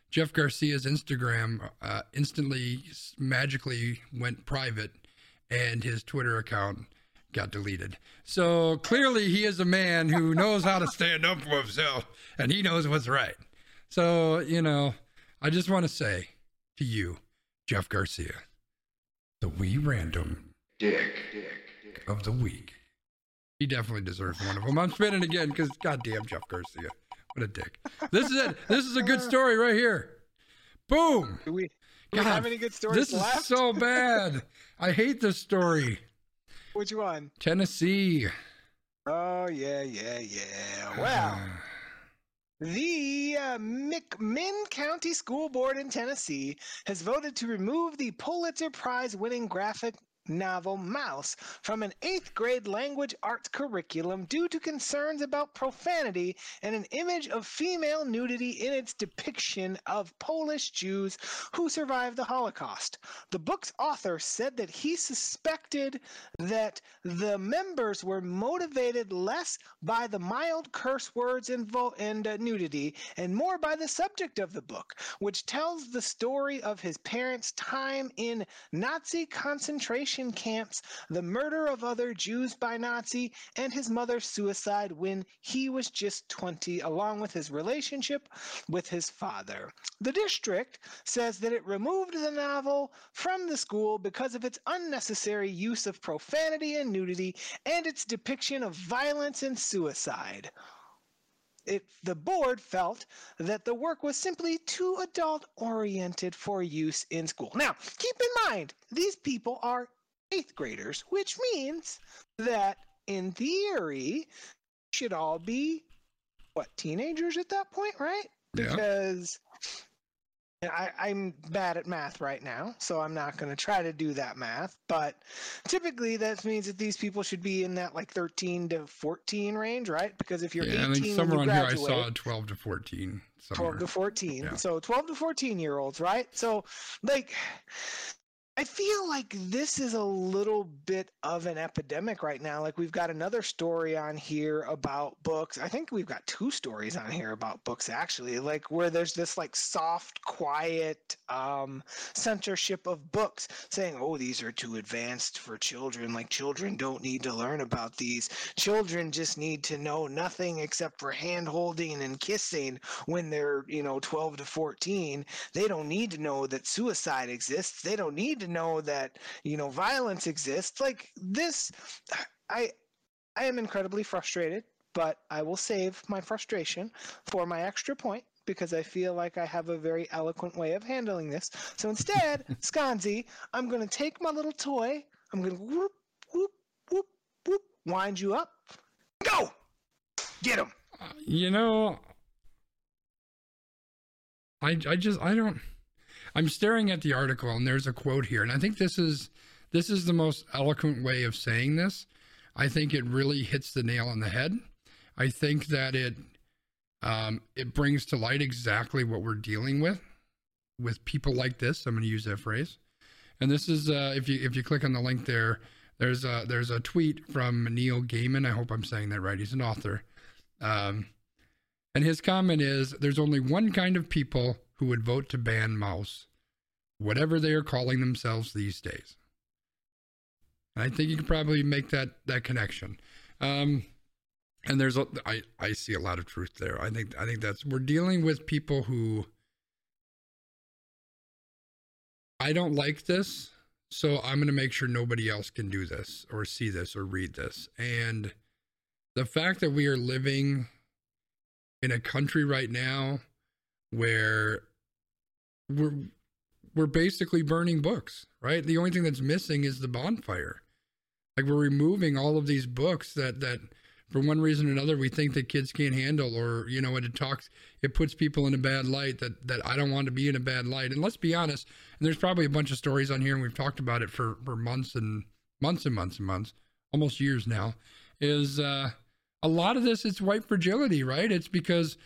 Jeff Garcia's Instagram uh, instantly magically went private and his Twitter account got deleted. So clearly he is a man who knows how to stand up for himself and he knows what's right. So, you know, I just want to say to you, Jeff Garcia, the wee random dick dick of the week. He definitely deserves one of them. I'm spinning again because goddamn Jeff Garcia. What a dick. This is it. This is a good story right here. Boom. Do we, do we have any good stories This left? is so bad. I hate this story. Which one? Tennessee. Oh yeah, yeah, yeah. Well, the uh, McMinn County School Board in Tennessee has voted to remove the Pulitzer Prize-winning graphic novel Maus from an eighth grade language arts curriculum due to concerns about profanity and an image of female nudity in its depiction of Polish Jews who survived the Holocaust. The book's author said that he suspected that the members were motivated less by the mild curse words and, and uh, nudity and more by the subject of the book, which tells the story of his parents' time in Nazi concentration camps, the murder of other Jews by Nazi, and his mother's suicide when he was just 20, along with his relationship with his father. The district says that it removed the novel from the school because of its unnecessary use of profanity and nudity and its depiction of violence and suicide. It, the board felt that the work was simply too adult oriented for use in school. Now, keep in mind, these people are eighth graders, which means that in theory, should all be what teenagers at that point, right? Yeah. Because I, I'm bad at math right now, so I'm not going to try to do that math. But typically, that means that these people should be in that like 13 to 14 range, right? Because if you're Yeah, I 18 think somewhere you on here I saw 12 to 14. 12 to 14 Yeah. so 12 to 14 year olds right so like I feel like this is a little bit of an epidemic right now. Like we've got another story on here about books. I think we've got two stories on here about books actually. Like where there's this like soft, quiet um, censorship of books, saying, "Oh, these are too advanced for children. Like children don't need to learn about these. Children just need to know nothing except for hand holding and kissing when they're you know 12 to 14. They don't need to know that suicide exists. They don't need to know that you know violence exists like this i i am incredibly frustrated but i will save my frustration for my extra point because I feel like I have a very eloquent way of handling this. So instead, Sconzi, I'm going to take my little toy. I'm going to whoop, whoop, whoop, whoop, wind you up. Go! Get him! Uh, you know, I, I just, I don't. I'm staring at the article and there's a quote here, and I think this is this is the most eloquent way of saying this. I think it really hits the nail on the head. I think that it um, it brings to light exactly what we're dealing with with people like this. I'm going to use that phrase. And this is uh, if you if you click on the link there, there's a there's a tweet from Neil Gaiman. I hope I'm saying that right. He's an author. Um, and his comment is there's only one kind of people who would vote to ban Maus, whatever they are calling themselves these days. And I think you can probably make that that connection. Um, and there's a, I, I see a lot of truth there. I think I think that's we're dealing with people who I don't like this, so I'm going to make sure nobody else can do this or see this or read this. And the fact that we are living in a country right now where we're we're basically burning books, right? The only thing that's missing is the bonfire. Like we're removing all of these books that that for one reason or another we think that kids can't handle or you know it talks it puts people in a bad light that that I don't want to be in a bad light. And let's be honest, and there's probably a bunch of stories on here and we've talked about it for for months and months and months and months, almost years now, is uh a lot of this is white fragility, right? It's because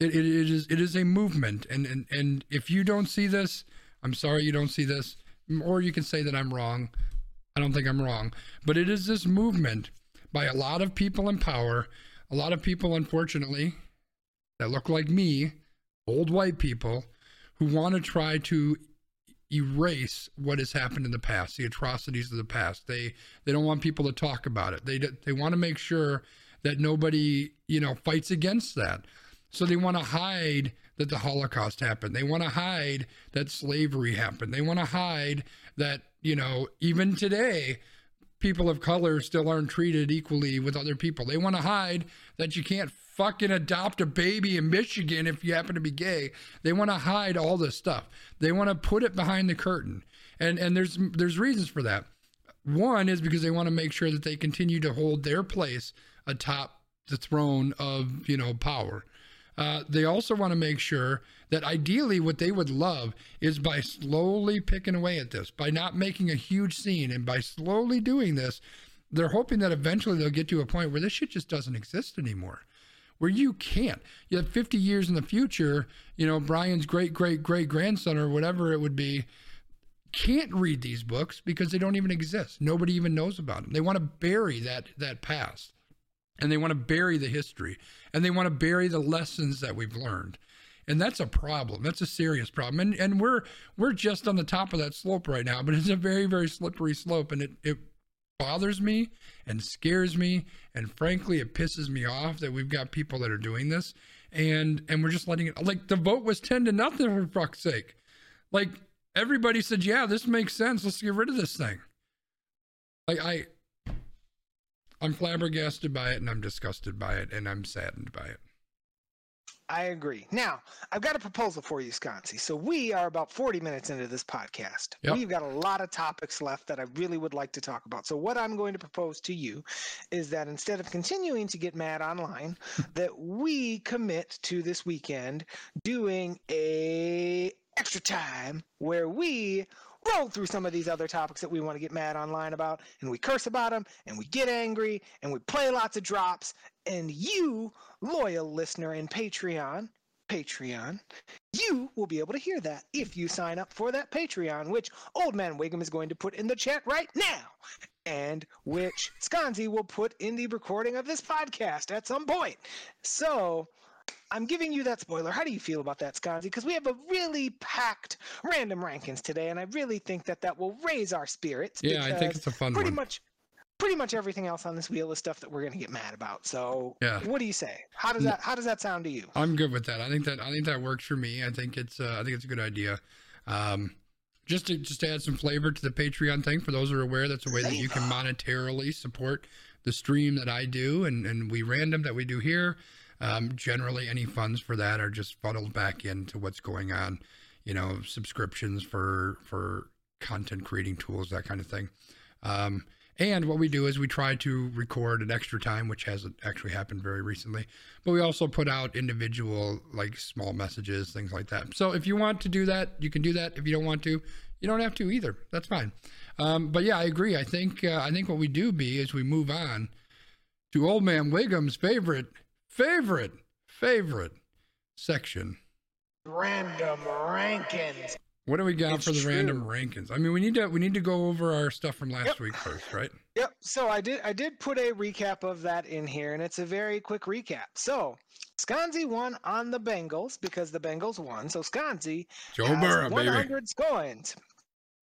it, it, it is it is a movement, and, and and if you don't see this, I'm sorry you don't see this, or you can say that I'm wrong. I don't think I'm wrong, but it is this movement by a lot of people in power, a lot of people, unfortunately, that look like me, old white people, who want to try to erase what has happened in the past, the atrocities of the past. They they don't want people to talk about it. They they want to make sure that nobody, you know, fights against that. So they want to hide that the Holocaust happened. They want to hide that slavery happened. They want to hide that, you know, even today, people of color still aren't treated equally with other people. They want to hide that you can't fucking adopt a baby in Michigan if you happen to be gay. They want to hide all this stuff. They want to put it behind the curtain. And and there's there's reasons for that. One is because they want to make sure that they continue to hold their place atop the throne of you know power. Uh, they also want to make sure that ideally what they would love is by slowly picking away at this, by not making a huge scene, and by slowly doing this, they're hoping that eventually they'll get to a point where this shit just doesn't exist anymore. Where you can't. You have 50 years in the future, you know, Brian's great great great grandson or whatever it would be can't read these books because they don't even exist. Nobody even knows about them. They want to bury that that past and they want to bury the history. And they want to bury the lessons that we've learned. And that's a problem. That's a serious problem. And and we're we're just on the top of that slope right now but it's a very very slippery slope. And it it bothers me and scares me. And frankly it pisses me off that we've got people that are doing this. And and we're just letting it like the vote was 10 to nothing for fuck's sake. Like everybody said yeah this makes sense. Let's get rid of this thing. Like i I'm flabbergasted by it and I'm disgusted by it and I'm saddened by it. I agree. Now, I've got a proposal for you, Sconsi. So we are about 40 minutes into this podcast. Yep. We've got a lot of topics left that I really would like to talk about. So what I'm going to propose to you is that instead of continuing to get mad online, that we commit to this weekend doing a extra time where we roll through some of these other topics that we want to get mad online about and we curse about them and we get angry and we play lots of drops and you loyal listener in patreon Patreon, you will be able to hear that if you sign up for that Patreon, which Old Man Wiggum is going to put in the chat right now, and which Skanzi will put in the recording of this podcast at some point. So I'm giving you that spoiler. How do you feel about that, Skanzi? Because we have a really packed random rankings today, and I really think that that will raise our spirits. Yeah, I think it's a fun pretty one. much pretty much everything else on this wheel is stuff that we're going to get mad about. So, Yeah. what do you say? How does that how does that sound to you? I'm good with that. I think that I think that works for me. I think it's uh, I think it's a good idea. Um, just to just to add some flavor to the Patreon thing for those who are aware, that's a way that you can monetarily support the stream that I do and and we random that we do here. Um, generally, any funds for that are just funneled back into what's going on. You know, subscriptions for for content creating tools, that kind of thing. Um, and what we do is we try to record an extra time, which hasn't actually happened very recently. But we also put out individual, like small messages, things like that. So if you want to do that, you can do that. If you don't want to, you don't have to either. That's fine. Um, but yeah, I agree. I think uh, I think what we do be is we move on to Old Man Wiggum's favorite, favorite, favorite section. Random rankings. What do we got It's for the true. random rankings? I mean, we need to we need to go over our stuff from last Yep. week first, right? Yep. So I did I did put a recap of that in here, and it's a very quick recap. So Skanzi won on the Bengals because the Bengals won. So Skanzi Joe has Burrow, baby. 100 scoins.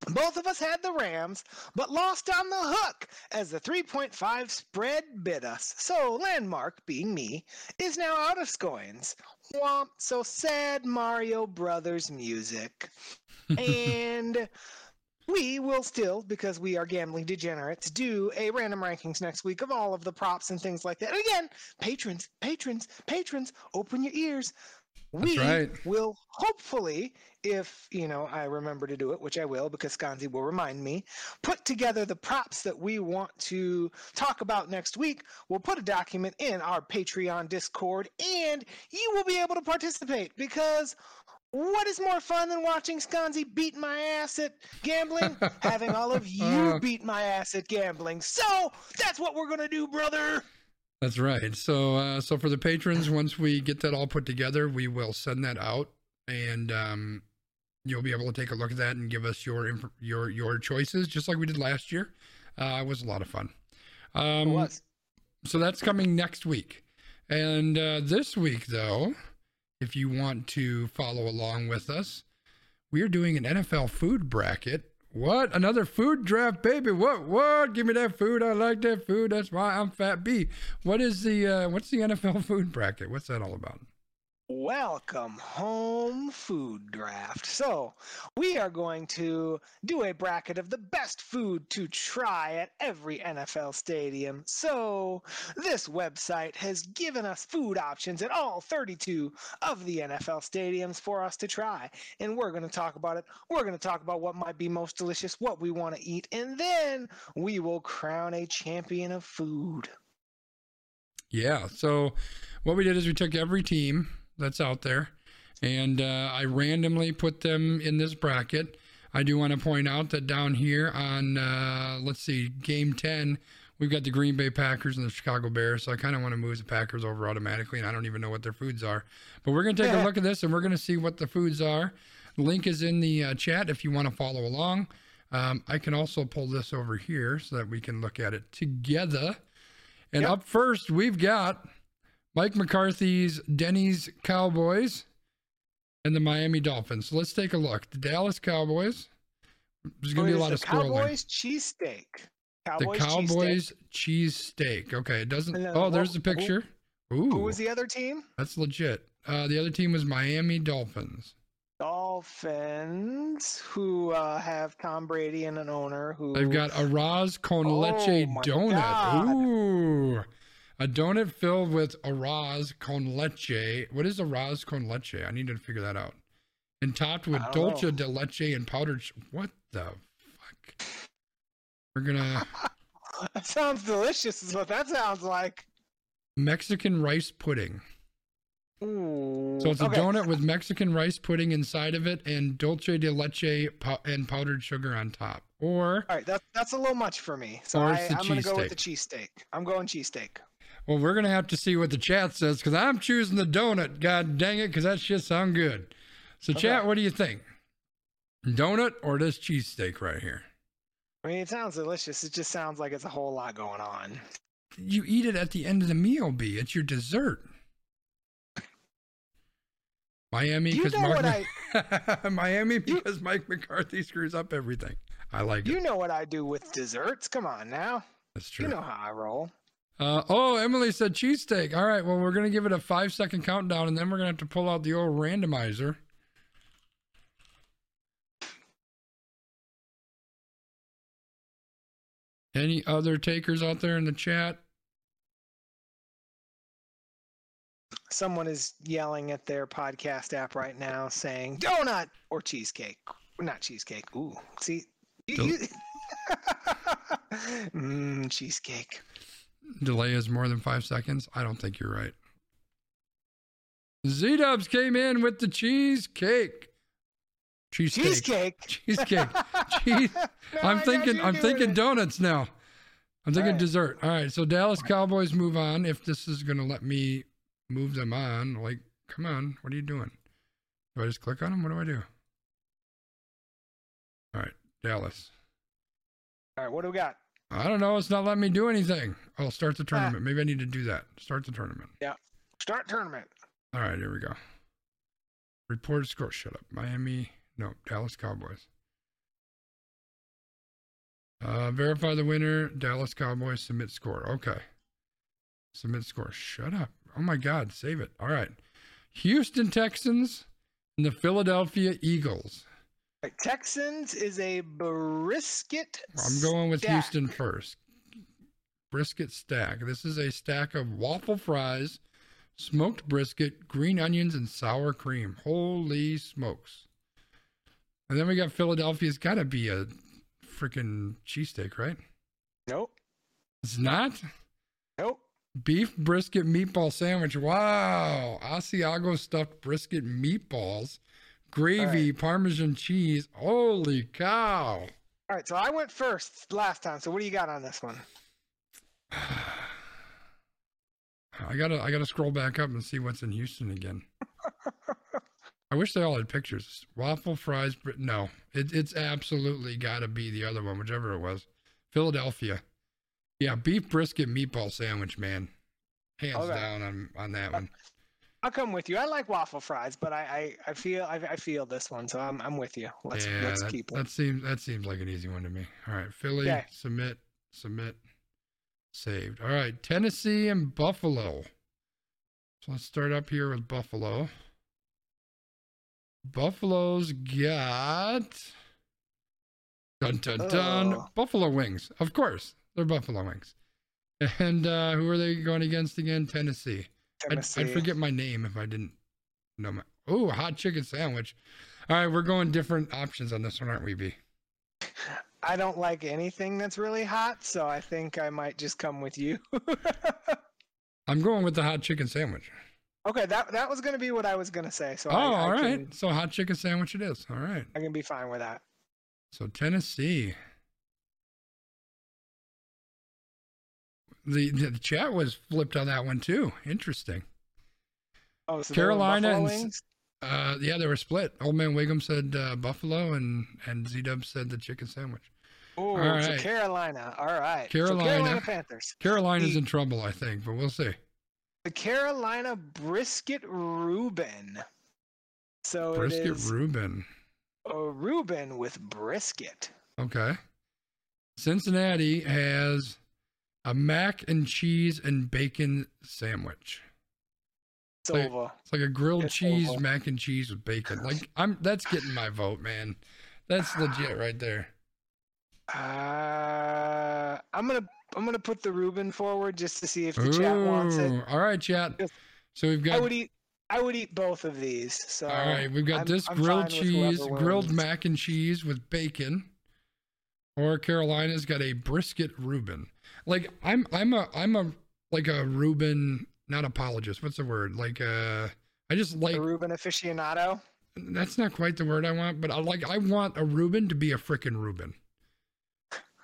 Both of us had the Rams, but lost on the hook as the 3.5 spread bit us. So Landmark, being me, is now out of scoins. Womp. So sad Mario Brothers music. and we will still, because we are gambling degenerates, do a random rankings next week of all of the props and things like that. And again, patrons, patrons, patrons, open your ears. We right. will hopefully, if you know I remember to do it, which I will, because Skanzi will remind me, put together the props that we want to talk about next week. We'll put a document in our Patreon Discord, and you will be able to participate because what is more fun than watching Skanzi beat my ass at gambling? Having all of uh. you beat my ass at gambling. So that's what we're gonna do, brother. That's right. So, uh, so for the patrons, once we get that all put together, we will send that out, and um, you'll be able to take a look at that and give us your inf- your your choices, just like we did last year. Uh, it was a lot of fun. It Um, was. so that's coming next week, and uh, this week, though, if you want to follow along with us, we are doing an NFL food bracket. What? Another food draft, baby? What? What? Give me that food. I like that food. That's why I'm Fat B. What is the uh, what's the NFL food bracket? What's that all about? Welcome home food draft. So, we are going to do a bracket of the best food to try at every NFL stadium. So, this website has given us food options at all 32 of the NFL stadiums for us to try. And we're going to talk about it. We're going to talk about what might be most delicious, what we want to eat, and then we will crown a champion of food. Yeah. So what we did is we took every team that's out there, and uh, I randomly put them in this bracket. I do want to point out that down here on uh, let's see, game ten, we've got the Green Bay Packers and the Chicago Bears. So I kind of want to move the Packers over automatically, and I don't even know what their foods are. But we're gonna take a look at this, and we're gonna see what the foods are. Link is in the uh, chat if you want to follow along. Um, I can also pull this over here so that we can look at it together. And Yep. up first, we've got Mike McCarthy's Denny's Cowboys and the Miami Dolphins. So let's take a look. The Dallas Cowboys. There's going to be a lot of scrolling. Cowboys cheesesteak. The Cowboys cheesesteak. Cheese. Okay, it doesn't. Then Oh, there's the picture. Ooh, Who was the other team? that's legit. Uh, the other team was Miami Dolphins. Dolphins, who uh, have Tom Brady and an owner who They've got a Raz con Oh leche my donut. God. Ooh. A donut filled with arroz con leche. What is arroz con leche? I need to figure that out. And topped with dulce know. de leche and powdered. Sh- what the fuck? We're gonna That sounds delicious, is what that sounds like. Mexican rice pudding. Ooh. So it's a okay. donut with Mexican rice pudding inside of it and dulce de leche pow- and powdered sugar on top. Or All right, that's that's a little much for me. So I, I'm going to go with the cheesesteak. I'm going cheesesteak. Well, we're gonna have to see what the chat says because I'm choosing the donut. God dang it, because that shit sound good. So, chat, what do you think? Donut or this cheesesteak right here? I mean, it sounds delicious. It just sounds like it's a whole lot going on. You eat it at the end of the meal, B. It's your dessert. Miami, because Mark Miami because Mike McCarthy screws up everything. I like You it. know what I do with desserts. Come on now. That's true. You know how I roll. Uh, oh, Emily said cheesesteak. All right, well, we're going to give it a five second countdown and then we're going to have to pull out the old randomizer. Any other takers out there in the chat? Someone is yelling at their podcast app right now saying donut or cheesecake. Not cheesecake. Ooh, see? Mm, cheesecake. Delay is more than five seconds? I don't think you're right. Z Dubs came in with the cheesecake. Cheesecake. Cheesecake. Cheesecake. Cheese. No, I'm thinking. I'm thinking it. donuts now. I'm thinking right. dessert. All right. So Dallas Cowboys move on. If this is gonna let me move them on, like, come on. What are you doing? Do I just click on them? What do I do? All right, Dallas. All right, what do we got? I don't know. It's not letting me do anything. Oh, start the tournament. Maybe I need to do that. Start the tournament. Yeah. Start tournament. All right, here we go. Report score. Shut up. Miami. No, Dallas Cowboys. Uh, verify the winner. Dallas Cowboys. Submit score. Okay. Submit score. Shut up. Oh my God. Save it. All right. Houston Texans and the Philadelphia Eagles. Right, Texans is a brisket. I'm going with stack. Houston first. Brisket stack. This is a stack of waffle fries, smoked brisket, green onions, and sour cream. Holy smokes. And then we got Philadelphia's got to be a freaking cheesesteak, right? Nope. It's not? Nope. Beef brisket meatball sandwich. Wow. Asiago stuffed brisket meatballs, gravy, Parmesan cheese. Holy cow. All right, so I went first last time. So what do you got on this one? I gotta I gotta scroll back up and see what's in Houston again. I wish they all had pictures. Waffle fries, br- no, it, it's absolutely got to be the other one, whichever it was. Philadelphia, yeah, beef brisket meatball sandwich, man, hands down on on that one. I'll come with you. I like waffle fries, but I I, I feel I, I feel this one, so I'm I'm with you. Let's yeah, let's that, keep it. that seems that seems like an easy one to me. All right, Philly, Okay. submit, submit, saved. All right, Tennessee and Buffalo. So let's start up here with Buffalo. Buffalo's got dun dun dun Oh. Buffalo wings. Of course, they're Buffalo wings. And uh, who are they going against again? Tennessee. I'd, Tennessee. I'd forget my name if I didn't know my. Oh, hot chicken sandwich. All right, we're going different options on this one, aren't we, B? I don't like anything that's really hot, so I think I might just come with you. I'm going with the hot chicken sandwich. okay, that that was gonna be what I was gonna say. So Oh, I, I all right. can, So hot chicken sandwich it is. All right. I can be fine with that. So Tennessee. The, the chat was flipped on that one too. Interesting. Oh, so Carolina and? Uh, yeah, they were split. Old man Wiggum said uh, buffalo, and and Z Dub said the chicken sandwich. Oh, so right. Carolina. All right. So Carolina. Carolina Panthers. Carolina's The- in trouble, I think, but we'll see. The Carolina brisket Reuben. So Brisket it is Reuben. a Reuben with brisket. Okay. Cincinnati has a mac and cheese and bacon sandwich. Wait. Silva. It's like a grilled It's cheese awful. mac and cheese with bacon. Like I'm that's getting my vote, man. That's legit right there. Uh, I'm gonna I'm gonna put the Reuben forward just to see if the chat wants it. All right, chat. So we've got. I would eat I would eat both of these. So all right, we've got I'm- this grilled fine with whoever cheese, grilled mac and cheese with bacon. Or Carolina's got a brisket Reuben. Like I'm I'm a I'm a like a Reuben not apologist. What's the word? Like uh I just like a Reuben aficionado. that's not quite the word I want, but I like I want a Reuben to be a frickin' Reuben.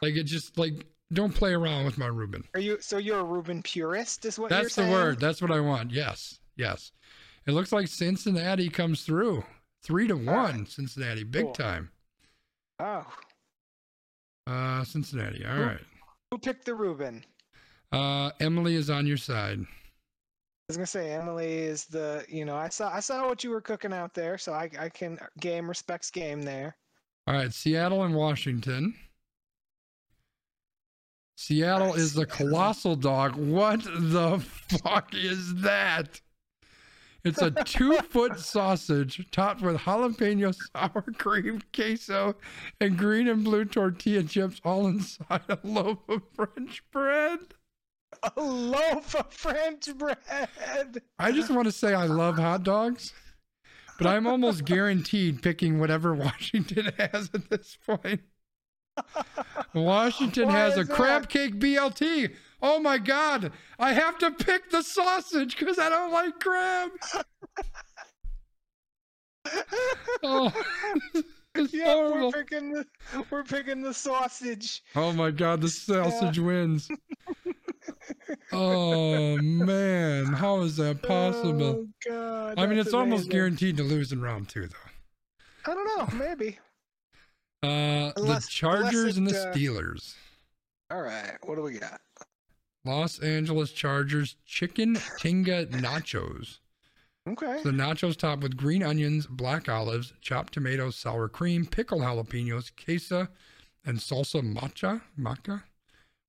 Like it just like don't play around with my Reuben. Are you so you're a Reuben purist? Is what you're That's the saying? word. That's what I want. Yes, yes. It looks like Cincinnati comes through three to one. right. Cincinnati, big Cool. time. Oh, Uh, Cincinnati. All Who- right. who picked the Reuben? Uh, Emily is on your side. I was gonna say Emily is the you know I saw I saw what you were cooking out there, so I I can game respects game there. All right, Seattle and Washington. Seattle is the Seattle. colossal dog. What the fuck is that? It's a two foot sausage topped with jalapeno, sour cream, queso, and green and blue tortilla chips, all inside a loaf of French bread. A loaf of French bread. I just want to say I love hot dogs, but I'm almost guaranteed picking whatever Washington has at this point. Washington Why has a that? crab cake BLT. Oh my God. I have to pick the sausage because I don't like crab. Oh, it's yeah, horrible. we're picking the we're picking the sausage. Oh my God, the sausage wins. Oh man, how is that possible? Oh, God, I mean, it's almost guaranteed to lose in round two, though. I don't know, maybe. Uh, Unless- the Chargers unless and it, the uh, Steelers. All right, what do we got? Los Angeles Chargers chicken tinga nachos. Okay. The nachos topped with green onions, black olives, chopped tomatoes, sour cream, pickled jalapenos, queso, and salsa macha, maca,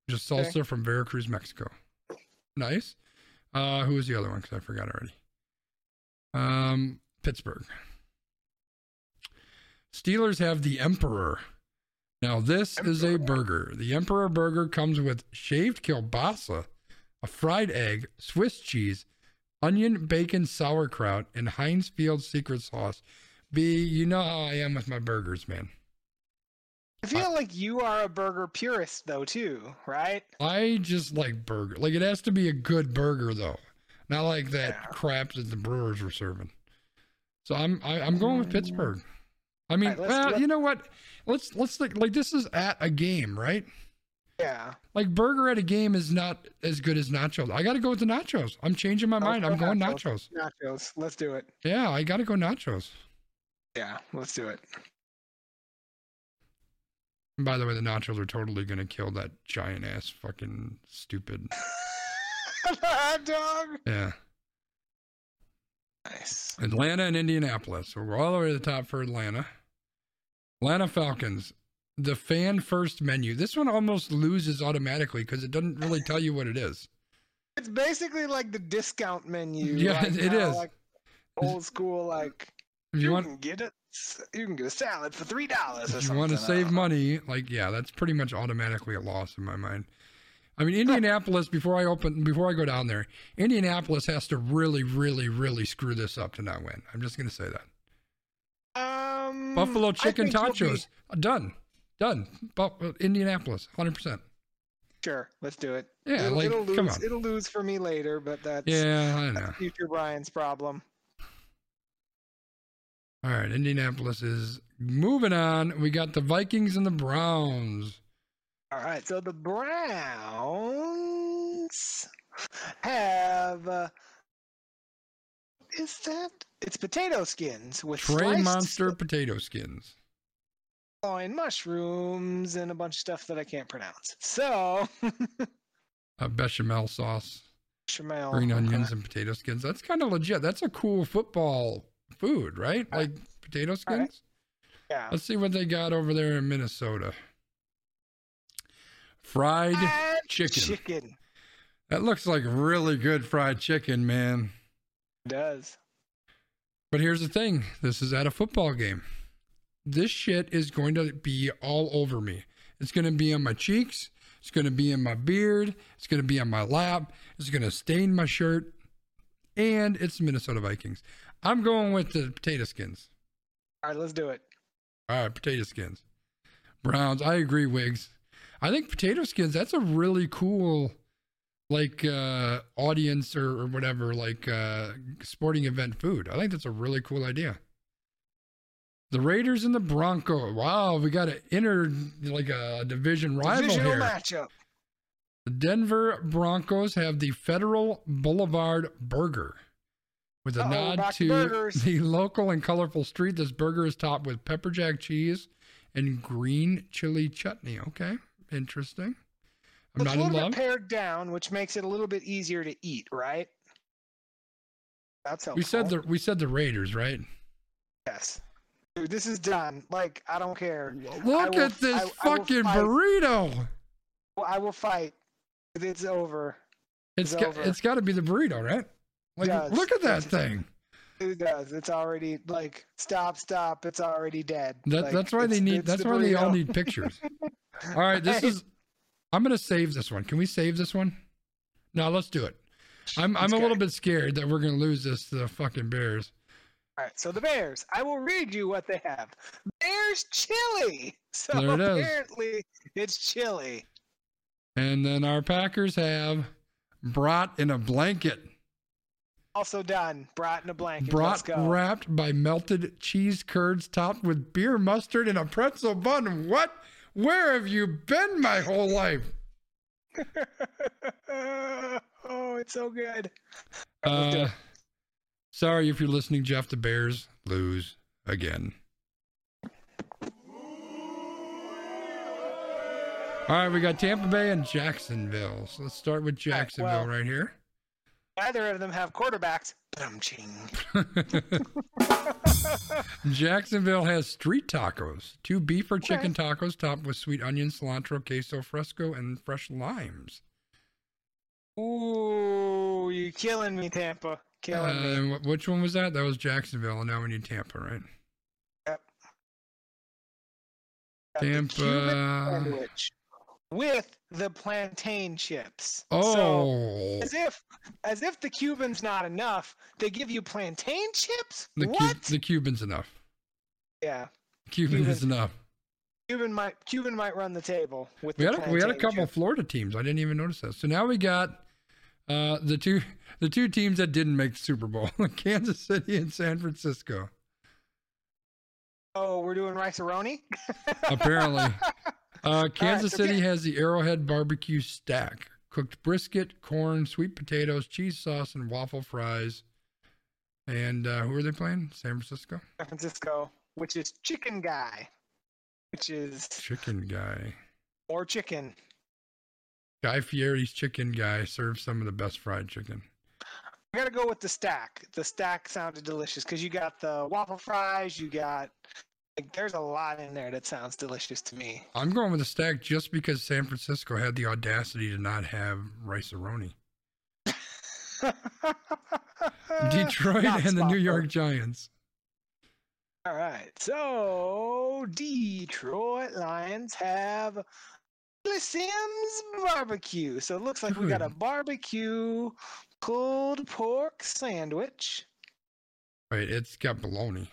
is salsa Okay. from Veracruz, Mexico. Nice. Uh, who was the other one? Because I forgot already. Um, Pittsburgh. Steelers have the Emperor. Now, this is a burger. The Emperor burger comes with shaved kielbasa, a fried egg, Swiss cheese, onion, bacon, sauerkraut, and Heinz Field secret sauce. B, you know how I am with my burgers, man. I feel like you are a burger purist though too, right? I just like burger. Like it has to be a good burger though, not like that Yeah. crap that the Brewers were serving. So I'm I, I'm going with Pittsburgh. I mean, well, let- you know what? Let's let's think like this is at a game, right? Yeah. Like burger at a game is not as good as nachos. I got to go with the nachos. I'm changing my oh, mind. I'll I'm go going nachos. Nachos. Let's do it. Yeah, I got to go nachos. Yeah, let's do it. And by the way, the nachos are totally going to kill that giant ass fucking stupid. Hot dog. Yeah. Nice. Atlanta and Indianapolis. So we're all the way to the top for Atlanta. Atlanta Falcons. The fan first menu. This one almost loses automatically because it doesn't really tell you what it is. It's basically like the discount menu. Yeah, like it how, is. Like old school, like If you, you want, can get it. You can get a salad for three dollars if you want to save money, like yeah, that's pretty much automatically a loss in my mind. I mean, Indianapolis. Before I open, before I go down there, Indianapolis has to really, really, really screw this up to not win. I'm just going to say that. Um, Buffalo chicken you'll be- Done. Done. Bu- Indianapolis, 100%. Sure, let's do it. Yeah, it'll, like, it'll lose. come on. It'll lose for me later, but that's Yeah, I that's future Brian's problem. All right, Indianapolis is moving on. We got the Vikings and the Browns. All right, so the Browns have. Uh, is that? It's potato skins with sliced Monster potato skins. And mushrooms and a bunch of stuff that I can't pronounce. So, a bechamel sauce, Shamel, green okay. onions, and potato skins. That's kind of legit. That's a cool football food, right? All right. Like potato skins. right. Yeah. Let's see what they got over there in Minnesota. Fried Fried chicken. Chicken That looks like really good fried chicken, man. does. But here's the thing this is at a football game. This shit is going to be all over me. It's going to be on my cheeks. It's going to be in my beard. It's going to be on my lap. It's going to stain my shirt. And it's the Minnesota Vikings. I'm going with the potato skins. All right, let's do it. All right, potato skins. Browns. I agree, Wigs. I think potato skins, that's a really cool like uh audience or, or whatever, like uh sporting event food. I think that's a really cool idea. The Raiders and the Broncos. Wow, we got an inner like a division rival Divisional here. matchup. The Denver Broncos have the Federal Boulevard Burger. With a Uh-oh, nod to burgers. the local and colorful street, this burger is topped with pepper jack cheese and green chili chutney. Okay, interesting. I'm It's not a in little love. bit pared down, which makes it a little bit easier to eat, right? That's helpful. We said the we said the Raiders, right? yes. Dude, this is done. Like I don't care. Look will- at this I- I fucking fight. burrito. I will fight. It's over. It's It's got, over. it's got to be the burrito, right? Like, does. look at that thing. It does. It's already like stop, stop. It's already dead. That, Like, that's why they need. That's the why they all need pictures. All right, this is. I'm gonna save this one. Can we save this one? No, let's do it. I'm I'm Let's a little bit scared that we're gonna lose this to the fucking Bears. All right, so the Bears. I will read you what they have. Bears chili. So it is. apparently it's chili. And then our Packers have brought in a blanket, Also done. Brought in a blanket. Let's go. wrapped by melted cheese curds topped with beer mustard and a pretzel bun. What? Where have you been my whole life? oh, it's so good. All right, let's do Uh, sorry if you're listening, Jeff. The Bears lose again. All right, we got Tampa Bay and Jacksonville. So let's start with Jacksonville well- right here. Neither of them have quarterbacks. Jacksonville has street tacos, two beef or chicken tacos topped with sweet onion, cilantro, queso fresco, and fresh limes. Ooh, you killing me, Tampa. Killing me. Uh, wh- which one was that? That was Jacksonville, and now we need Tampa, right? Yep. Tampa. Cuban with the plantain chips. So, Oh, as if as if the Cuban's not enough, they give you plantain chips? the, Cu- what? the Cuban's enough. yeah. Cuban, is enough. Cuban might Cuban might run the table with We the had a, we had a couple chips. Florida teams. I didn't even notice that. So now we got uh, the two the two teams that didn't make the Super Bowl: Kansas City and San Francisco. Oh, we're doing rice? Apparently, uh, Kansas so City Can- has the Arrowhead Barbecue Stack: cooked brisket, corn, sweet potatoes, cheese sauce, and waffle fries. And uh, who are they playing? San Francisco. San Francisco, which is chicken guy. Which is Chicken guy. Or chicken. Guy Fieri's chicken guy serves some of the best fried chicken. I gotta go with the stack. The stack sounded delicious because you got the waffle fries, you got like there's a lot in there that sounds delicious to me. I'm going with the stack just because San Francisco had the audacity to not have Rice-A-Roni. Detroit Not and the New York. Giants. All right, so Detroit Lions have Sims barbecue. So it looks like we got a barbecue pulled pork sandwich. Right, it's got bologna.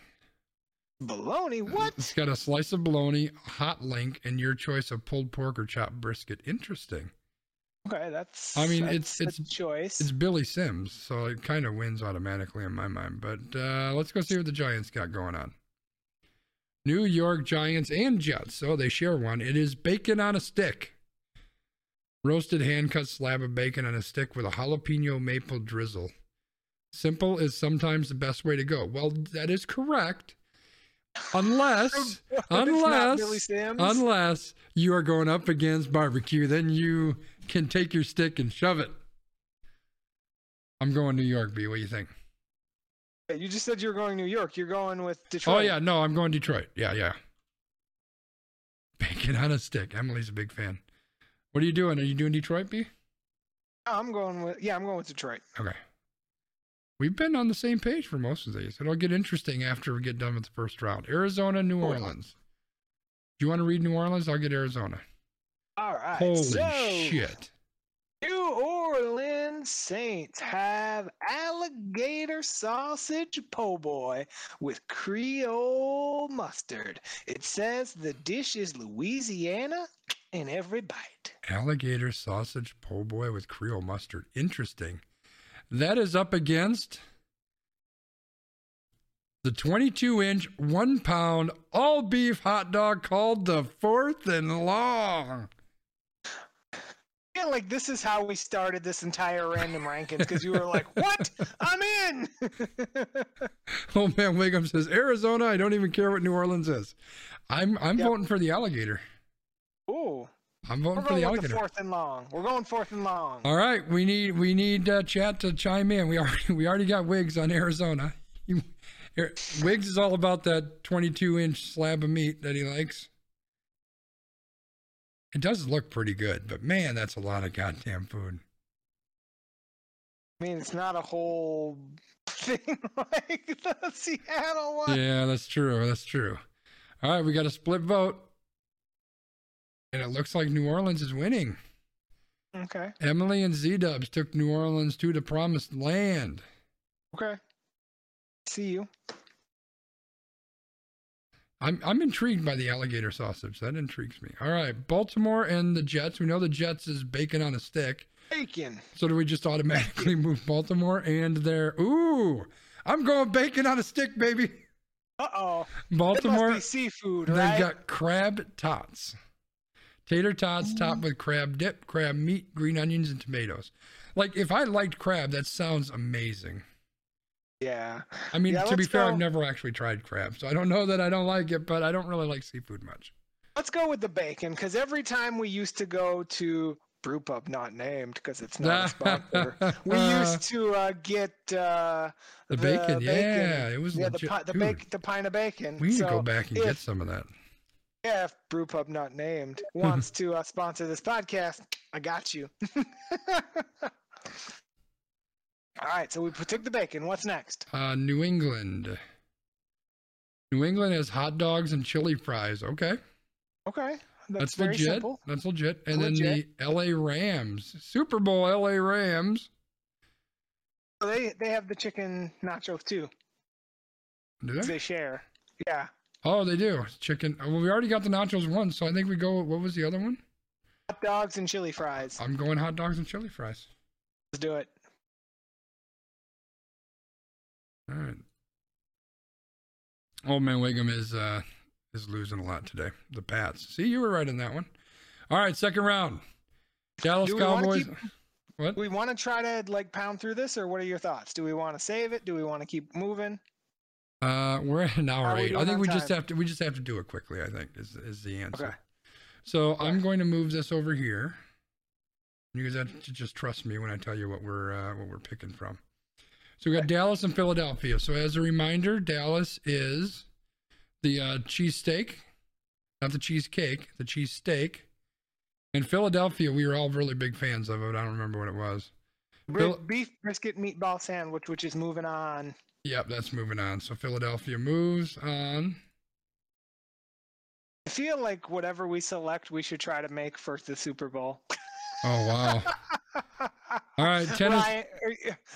Bologna, what? It's got a slice of bologna, hot link, and your choice of pulled pork or chopped brisket. Interesting. Okay, that's. I mean, that's it's- a it's- choice. It's Billy Sims, so it kind of wins automatically in my mind. But uh, let's go see what the Giants got going on. New York Giants and Jets. So they share one. It is bacon on a stick. Roasted hand cut slab of bacon on a stick with a jalapeno maple drizzle. Simple is sometimes the best way to go. Well, that is correct. Unless, But it's not unless, unless you are going up against barbecue, then you can take your stick and shove it. I'm going New York, B. What do you think? you just said you're going New York. You're going with oh, Detroit. Oh yeah, no, I'm going Detroit. Yeah, yeah. Bacon on a stick. Emily's a big fan. What are you doing? Are you doing Detroit, B? I'm going with yeah. I'm going with Detroit. Okay. We've been on the same page for most of these. It'll get interesting after we get done with the first round. Arizona, New Orleans. Do you want to read New Orleans? I'll get Arizona. All right. Holy so, shit. New Orleans Saints have alligator sausage po' boy with Creole mustard. It says the dish is Louisiana in every bite. Alligator sausage po' boy with Creole mustard. Interesting. That is up against the 22 inch, one pound, all beef hot dog called the fourth and long. Yeah, like this is how we started this entire random rankings because you were like, "What? I'm in." Oh man, Wiggum says Arizona. I don't even care what New Orleans is. I'm I'm Yep. voting for the alligator. Ooh, I'm voting for the alligator. fourth and long. We're going fourth and long. All right, we need we need uh, chat to chime in. We already we already got Wiggs on Arizona. He, Wiggs is all about that 22 inch slab of meat that he likes. It does look pretty good, but man, that's a lot of goddamn food. I mean, it's not a whole thing like the Seattle one. Yeah, that's true. That's true. All right, we got a split vote, and it looks like New Orleans is winning. Okay. Emily and Z Dubs took New Orleans to the promised land. Okay. See you. I'm I'm intrigued by the alligator sausage. That intrigues me. All right, Baltimore and the Jets. We know the Jets is bacon on a stick. Bacon. So do we just automatically move Baltimore and their Ooh, I'm going bacon on a stick, baby. Uh oh. Baltimore. must be seafood, They've got crab tots. Tater tots topped with crab dip, crab meat, green onions, and tomatoes. Like if I liked crab, that sounds amazing. yeah. I mean, Yeah, to be fair, go. I've never actually tried crab, so I don't know that I don't like it, but I don't really like seafood much. Let's go with the bacon because every time we used to go to brew pub, not named because it's not a sponsor. we used to uh, get uh, The bacon, yeah, it was yeah, the pi- the, bake, the pint of bacon. We need so to go back and get some of that. Yeah, if brew pub, not named, wants to uh, sponsor this podcast, I got you. All right, so we took the bacon. What's next? Uh, New England. New England has hot dogs and chili fries. Okay, Okay, that's, that's, legit. simple. That's legit. And then the L.A. Rams, Super Bowl L.A. Rams. They they have the chicken nachos too. Do they? They share. Yeah, Oh, they do. Chicken. Well, we already got the nachos once, so I think we go. What was the other one? hot dogs and chili fries. I'm going hot dogs and chili fries. Let's do it. All right. Old man Wiggum is uh is losing a lot today. The Pats. See, you were right in that one. All right, second round. Dallas Do Cowboys. keep- What? Do we want to try to like pound through this, or what are your thoughts? Do we want to save it? Do we want to keep moving? Uh, we're at an hour How eight. I think we just have to. We just have to do it quickly. I think is is the answer. Okay. So I'm going to move this over here. You guys have to just trust me when I tell you what we're uh, what we're picking from. So we got Dallas and Philadelphia. So as a reminder, Dallas is the uh, cheesesteak, not the cheesecake, the cheesesteak. And Philadelphia, we were all really big fans of it. I don't remember what it was. Beef brisket meatball sandwich, which is moving on. Yep, that's moving on. So Philadelphia moves on. I feel like whatever we select, we should try to make for the Super Bowl. Oh wow! All right, tennis. Ryan,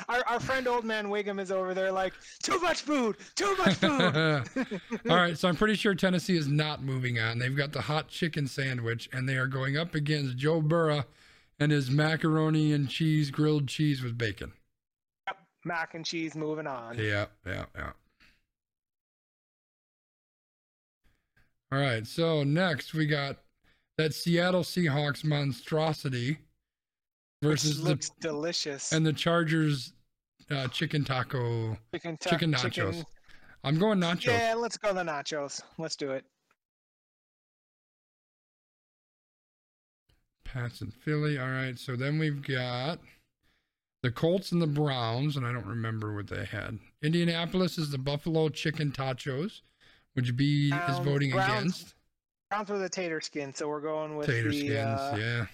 our, our friend Old Man Wiggum is over there like, too much food, too much food. All right, so I'm pretty sure Tennessee is not moving on. They've got the hot chicken sandwich, and they are going up against Joe Burrow and his macaroni and cheese grilled cheese with bacon. Mac and cheese moving on. Yeah, yeah, yeah. All right, so next we got that Seattle Seahawks monstrosity versus which the delicious. and the Chargers uh, chicken taco. chicken, ta- chicken nachos. I'm going nachos. Yeah, let's go the nachos. Let's do it. Pats and Philly. All right. So then we've got the Colts and the Browns, and I don't remember what they had. Indianapolis is the Buffalo Chicken Tachos, which B is voting Browns against. Browns with a tater skin, so we're going with Tater the. skins. uh, yeah.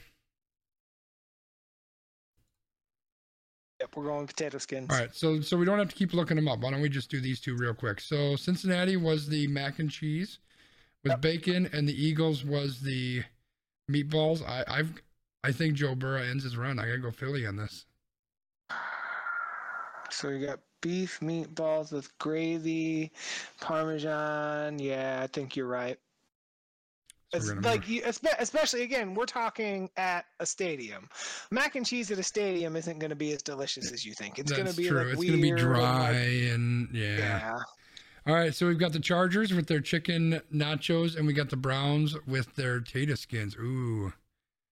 Yep, we're going with potato skins. All right. So so we don't have to keep looking them up. Why don't we just do these two real quick? So Cincinnati was the mac and cheese with Yep. bacon, and the Eagles was the meatballs. I I've I think Joe Burrow ends his run. I gotta go Philly on this. So you got beef meatballs with gravy, parmesan. Yeah, I think you're right. So It's like you, especially again, we're talking at a stadium. Mac and cheese at a stadium isn't going to be as delicious as you think. It's going to be true. like it's gonna be and, dry like- and yeah. yeah. All right, so we've got the Chargers with their chicken nachos, and we got the Browns with their tater skins. Ooh,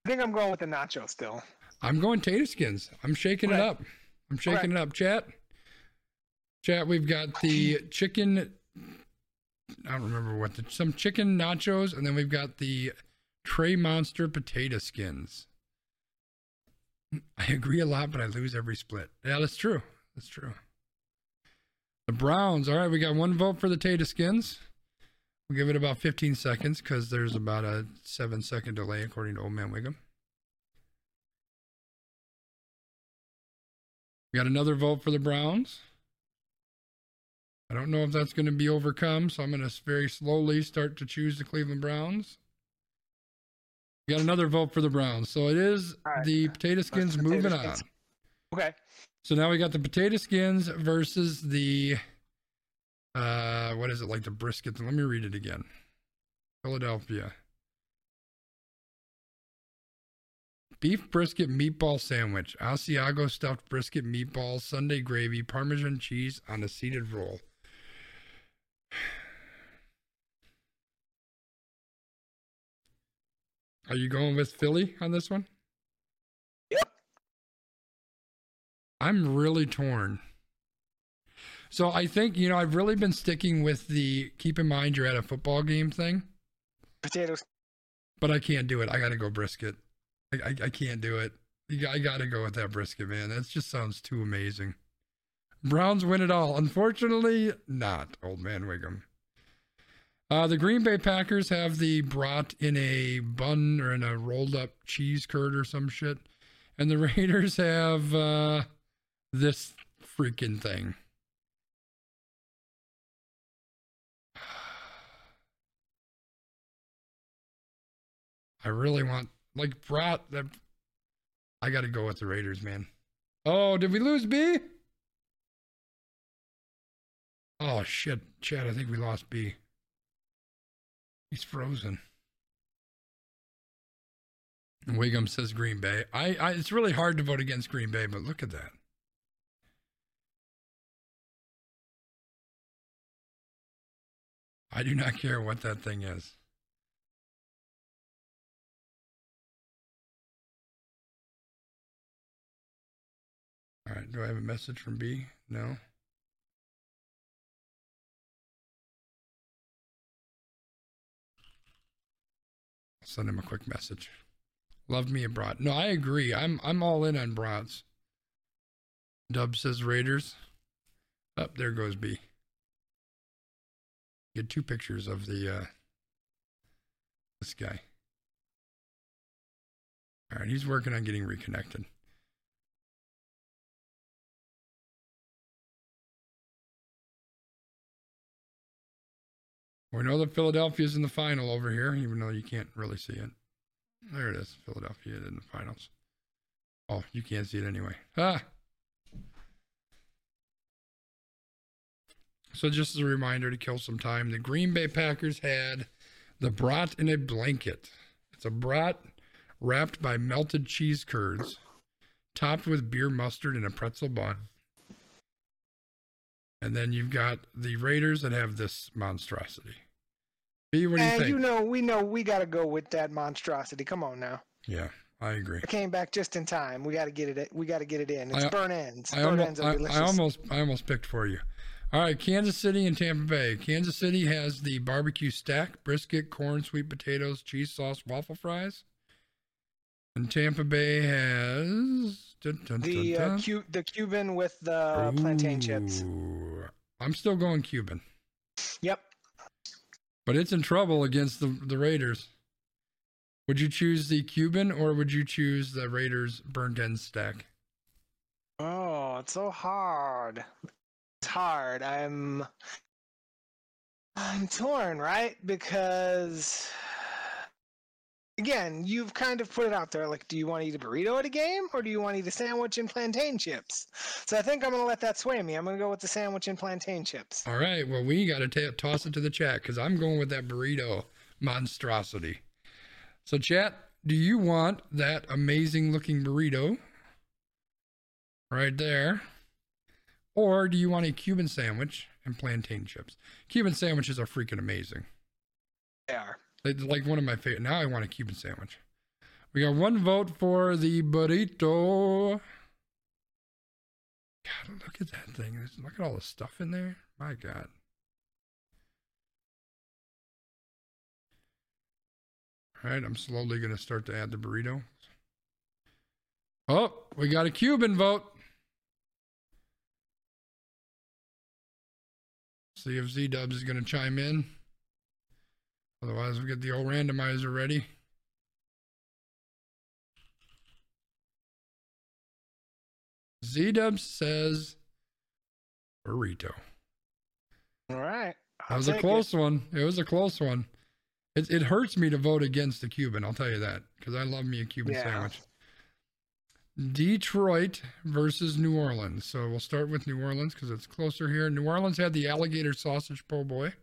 I think I'm going with the nacho still. I'm going tater skins. I'm shaking it up. I'm shaking it up. Chat. Chat, we've got the chicken. I don't remember what the some chicken nachos, and then we've got the Trey Monster potato skins. I agree a lot, but I lose every split. Yeah, that's true. That's true. The Browns. All right, we got one vote for the Tater skins. We'll give it about 15 seconds because there's about a seven second delay according to Old Man Wiggum. We got another vote for the Browns. I don't know if that's going to be overcome, so I'm going to very slowly start to choose the Cleveland Browns. We got another vote for the Browns. So it is right. the potato skins potato moving skins. on. Okay. So now we got the potato skins versus the uh what is it like the brisket? Let me read it again. Philadelphia. Beef brisket meatball sandwich, Asiago stuffed brisket meatballs, Sunday gravy, Parmesan cheese on a seeded roll. Are you going with Philly on this one? Yep. I'm really torn. So I think, you know, I've really been sticking with the keep in mind you're at a football game thing, Potatoes. but I can't do it. I got to go brisket. I, I, I can't do it. I got to go with that brisket, man. That just sounds too amazing. Browns win it all. Unfortunately, not, old man Wiggum. Uh, the Green Bay Packers have the brat in a bun or in a rolled up cheese curd or some shit. And the Raiders have uh, this freaking thing. I really want like brat that I gotta go with the Raiders, man. Oh, did we lose B? Oh shit, Chad, I think we lost B. He's frozen. Wiggum says Green Bay. I, I it's really hard to vote against Green Bay, but look at that. I do not care what that thing is. All right, do I have a message from B? No. Send him a quick message. Love me a brat. No, I agree. I'm I'm all in on brats. Dub says Raiders. Up there goes B. Get two pictures of the uh this guy. All right, he's working on getting reconnected. We know that Philadelphia's in the final over here, even though you can't really see it. There it is, Philadelphia in the finals. Oh, you can't see it anyway. Ah. So just as a reminder to kill some time, the Green Bay Packers had the brat in a blanket. It's a brat wrapped by melted cheese curds, topped with beer mustard and a pretzel bun. And then you've got the Raiders that have this monstrosity. B, what do you and think? you know, we know we got to go with that monstrosity. Come on now. yeah, I agree. I came back just in time. We got to get it. We got to get it in. It's I- burn ends. I burn almost, ends are I, delicious. I almost, I almost picked for you. All right, Kansas City and Tampa Bay. Kansas City has the barbecue stack, brisket, corn, sweet potatoes, cheese sauce, waffle fries. And Tampa Bay has dun, dun, the dun, uh. Cu- the Cuban with the plantain chips. I'm still going Cuban, Yep. But it's in trouble against the the Raiders. Would you choose the Cuban or would you choose the Raiders burnt end stack? Oh, it's so hard. It's hard. I'm I'm torn, right? Because again, you've kind of put it out there like do you want to eat a burrito at a game or do you want to eat a sandwich and plantain chips? So I think I'm going to let that sway me. I'm going to go with the sandwich and plantain chips. All right. Well, we got to ta toss it to the chat because I'm going with that burrito monstrosity. So, chat, do you want that amazing looking burrito right there? Or do you want a Cuban sandwich and plantain chips? Cuban sandwiches are freaking amazing. They are. It's like one of my favorite. Now I want a Cuban sandwich. We got one vote for the burrito. God, look at that thing. Look at all the stuff in there. My God. All right, I'm slowly going to start to add the burrito. Oh, we got a Cuban vote. See if Z Dubs is going to chime in. Otherwise, we get the old randomizer ready. Z-Dub says burrito. All right. That I'll was a close one. It was a close one. It, it hurts me to vote against the Cuban, I'll tell you that, because I love me a Cuban Yeah. sandwich. Detroit versus New Orleans. So we'll start with New Orleans because it's closer here. New Orleans had the alligator sausage po' boy.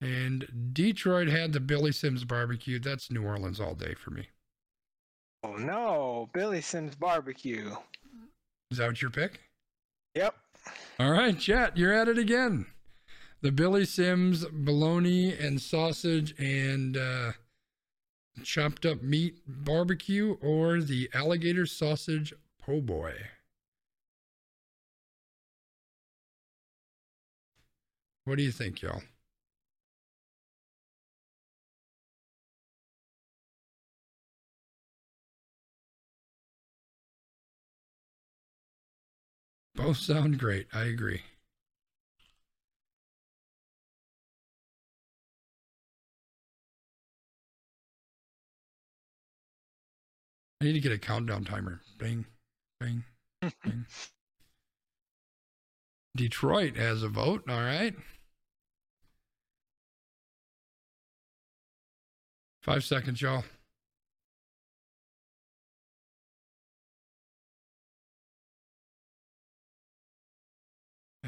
And Detroit had the Billy Sims barbecue. That's New Orleans all day for me. Oh no, Billy Sims barbecue. Is that what your pick? Yep. All right, chat, you're at it again. The Billy Sims bologna and sausage and uh, chopped up meat barbecue or the alligator sausage po' boy. What do you think, y'all? Both sound great. I agree. I need to get a countdown timer. Bing, bing, bing. Detroit has a vote. All right. Five seconds, y'all.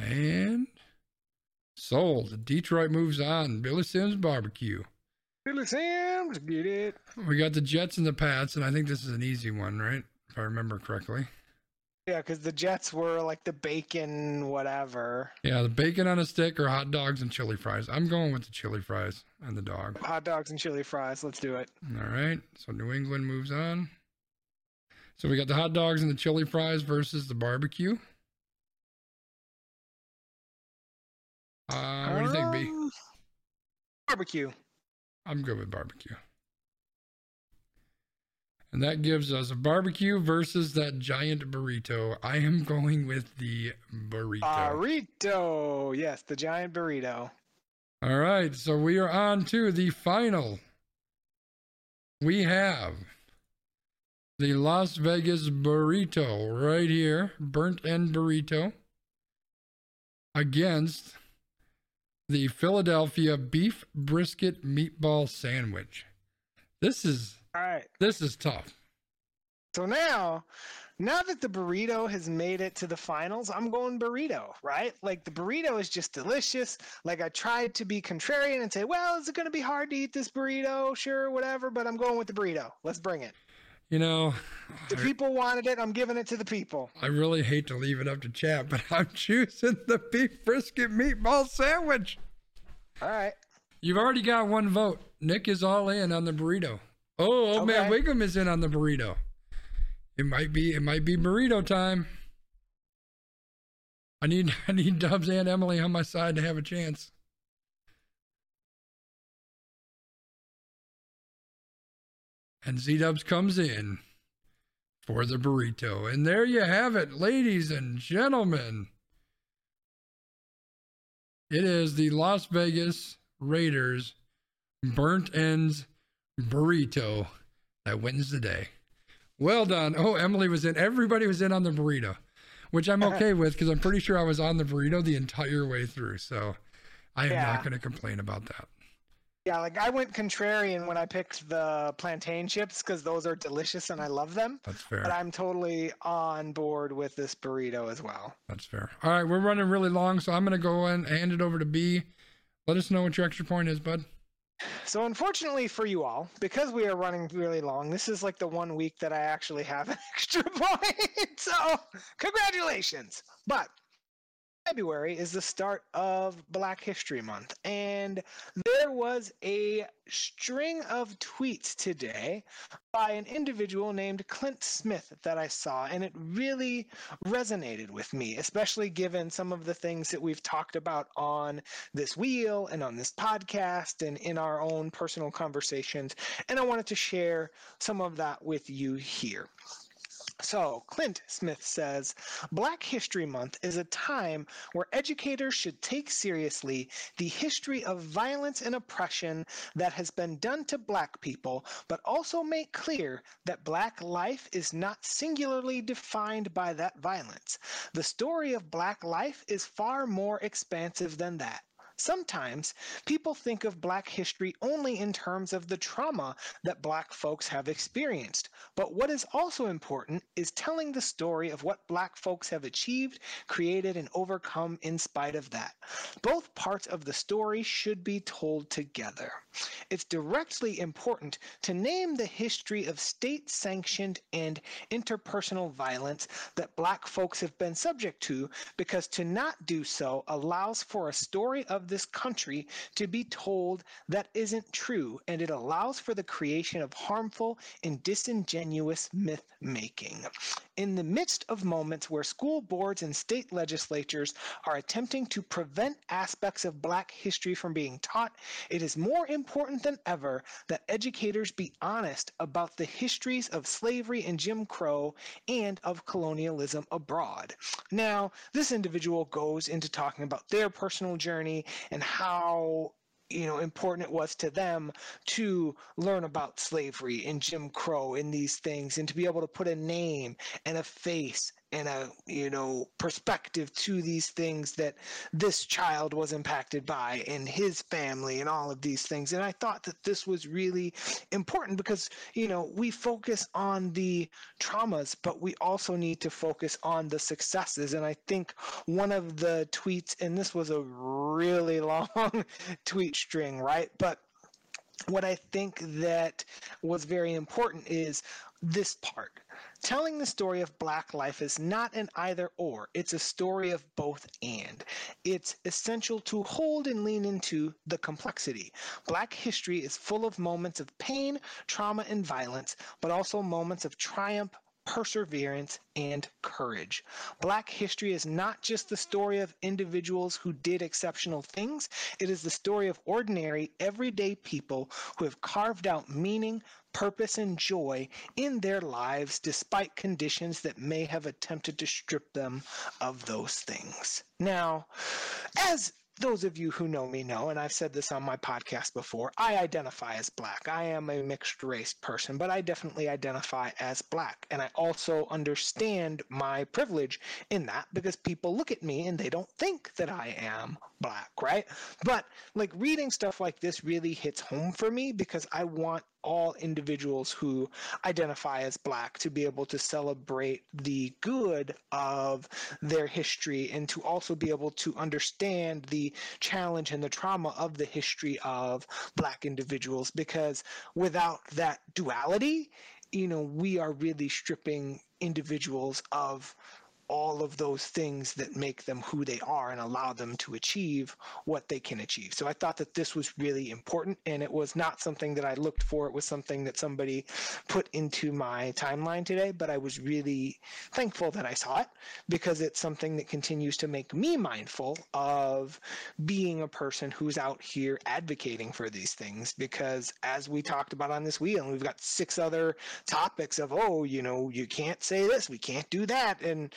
And sold. Detroit moves on. Billy Sims barbecue. Billy Sims, get it. We got the Jets and the Pats, and I think this is an easy one, right? If I remember correctly. Yeah, because the Jets were like the bacon, whatever. Yeah, the bacon on a stick or hot dogs and chili fries. I'm going with the chili fries and the dog. Hot dogs and chili fries. Let's do it. All right. So New England moves on. So we got the hot dogs and the chili fries versus the barbecue. Uh, what do you think, B? Um, Barbecue. I'm good with barbecue. And that gives us a barbecue versus that giant burrito. I am going with the burrito. Burrito. Yes, the giant burrito. All right, so we are on to the final. We have the Las Vegas burrito right here, burnt end burrito, against the Philadelphia beef brisket meatball sandwich. This is All right. this is tough. So now, now that the burrito has made it to the finals, I'm going burrito, right? Like the burrito is just delicious. Like I tried to be contrarian and say, well, is it going to be hard to eat this burrito? Sure, whatever, but I'm going with the burrito. Let's bring it. You know, The people wanted it. I'm giving it to the people. I really hate to leave it up to chat, but I'm choosing the beef brisket meatball sandwich. All right. You've already got one vote. Nick is all in on the burrito. Oh, old man Wiggum is in on the burrito. It might be it might be burrito time. I need I need Dubs and Emily on my side to have a chance. And Z Dubs comes in for the burrito. And there you have it, ladies and gentlemen. It is the Las Vegas Raiders burnt ends burrito that wins the day. Well done. Oh, Emily was in. Everybody was in on the burrito, which I'm okay with because I'm pretty sure I was on the burrito the entire way through. So I am Yeah. not going to complain about that. Yeah, like I went contrarian when I picked the plantain chips because those are delicious and I love them. That's fair. But I'm totally on board with this burrito as well. That's fair. All right, we're running really long, so I'm going to go and hand it over to B. Let us know what your extra point is, bud. So, unfortunately for you all, because we are running really long, this is like the one week that I actually have an extra point. So, congratulations. But February is the start of Black History Month, and there was a string of tweets today by an individual named Clint Smith that I saw, and it really resonated with me, especially given some of the things that we've talked about on this wheel and on this podcast and in our own personal conversations. And I wanted to share some of that with you here. So, Clint Smith says Black History Month is a time where educators should take seriously the history of violence and oppression that has been done to Black people, but also make clear that Black life is not singularly defined by that violence. The story of Black life is far more expansive than that. Sometimes people think of Black history only in terms of the trauma that Black folks have experienced. But what is also important is telling the story of what Black folks have achieved, created, and overcome in spite of that. Both parts of the story should be told together. It's directly important to name the history of state sanctioned and interpersonal violence that Black folks have been subject to because to not do so allows for a story of this country to be told that isn't true, and it allows for the creation of harmful and disingenuous myth making. In the midst of moments where school boards and state legislatures are attempting to prevent aspects of Black history from being taught, it is more important than ever that educators be honest about the histories of slavery and Jim Crow and of colonialism abroad. Now, this individual goes into talking about their personal journey and how you know important it was to them to learn about slavery and Jim Crow and these things and to be able to put a name and a face and a you know perspective to these things that this child was impacted by and his family and all of these things. And i thought that this was really important because you know we focus on the traumas but we also need to focus on the successes. And i think one of the tweets and this was a really long tweet string right? But what I think that was very important is this part. Telling the story of Black life is not an either or, it's a story of both and. It's essential to hold and lean into the complexity. Black history is full of moments of pain, trauma, and violence, but also moments of triumph, perseverance, and courage. Black history is not just the story of individuals who did exceptional things, it is the story of ordinary, everyday people who have carved out meaning, purpose, and joy in their lives despite conditions that may have attempted to strip them of those things. Now, as those of you who know me know, and I've said this on my podcast before, I identify as black. I am a mixed race person, but I definitely identify as black. And I also understand my privilege in that because people look at me and they don't think that I am black, right? But like reading stuff like this really hits home for me because I want all individuals who identify as black to be able to celebrate the good of their history and to also be able to understand the challenge and the trauma of the history of black individuals because without that duality you know we are really stripping individuals of all of those things that make them who they are and allow them to achieve what they can achieve. So I thought that this was really important and it was not something that I looked for. It was something that somebody put into my timeline today, but I was really thankful that I saw it because it's something that continues to make me mindful of being a person who's out here advocating for these things because as we talked about on this wheel, and we've got six other topics of, oh, you know, you can't say this, we can't do that. And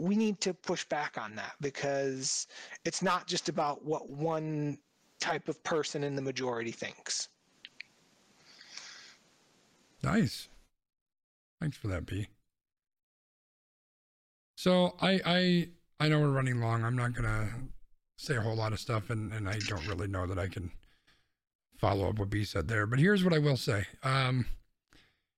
we need to push back on that because it's not just about what one type of person in the majority thinks. Nice. Thanks for that, B. So I I I know we're running long. I'm not gonna say a whole lot of stuff, and and I don't really know that I can follow up what B said there. But here's what I will say. Um,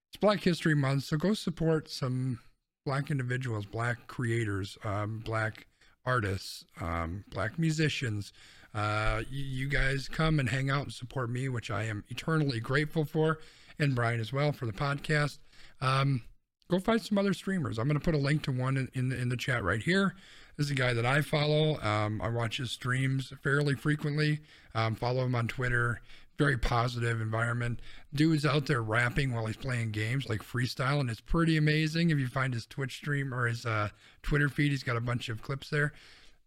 it's Black History Month, so go support some black individuals, black creators, um, black artists, um, black musicians. Uh, you, you, guys come and hang out and support me, which I am eternally grateful for, and Brian as well for the podcast. Um, go find some other streamers. I'm going to put a link to one in, in the, in the chat right here. This is a guy that I follow. Um, I watch his streams fairly frequently. Um, follow him on Twitter. Very positive environment. Dude's out there rapping while he's playing games, like freestyle, and it's pretty amazing. If you find his Twitch stream or his uh, Twitter feed, he's got a bunch of clips there.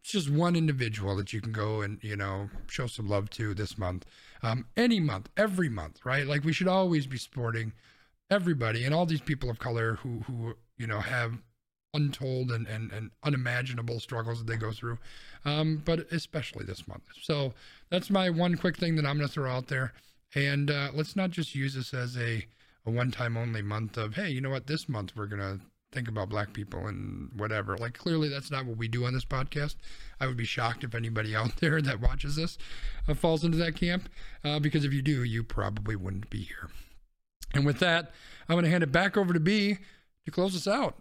It's just one individual that you can go and you know show some love to this month. Um, any month, every month, right? Like we should always be supporting everybody and all these people of color who who you know have untold and, and, and unimaginable struggles that they go through, um, but especially this month. So that's my one quick thing that I'm going to throw out there. And uh, let's not just use this as a, a one time only month of, hey, you know what, this month we're going to think about black people and whatever. Like, clearly, that's not what we do on this podcast. I would be shocked if anybody out there that watches this uh, falls into that camp, uh, because if you do, you probably wouldn't be here. And with that, I'm going to hand it back over to B to close us out.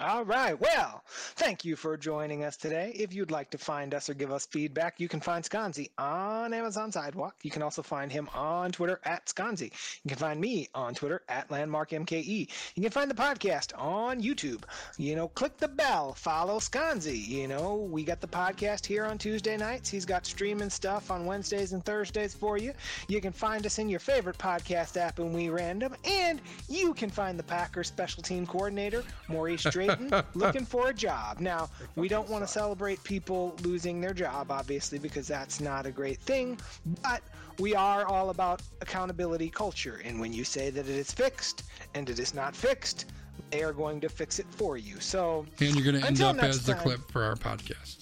All right. Well, thank you for joining us today. If you'd like to find us or give us feedback, you can find Sconzi on Amazon Sidewalk. You can also find him on Twitter at Sconzi. You can find me on Twitter at LandmarkMKE. You can find the podcast on YouTube. You know, click the bell, follow Sconzi. You know, we got the podcast here on Tuesday nights. He's got streaming stuff on Wednesdays and Thursdays for you. You can find us in your favorite podcast app and We Random. And you can find the Packers special team coordinator, Maurice Looking for a job. Now, we don't want to celebrate people losing their job, obviously, because that's not a great thing, but we are all about accountability culture. And when you say that it is fixed and it is not fixed, they are going to fix it for you. So, And you're going to end up as the time. clip for our podcast.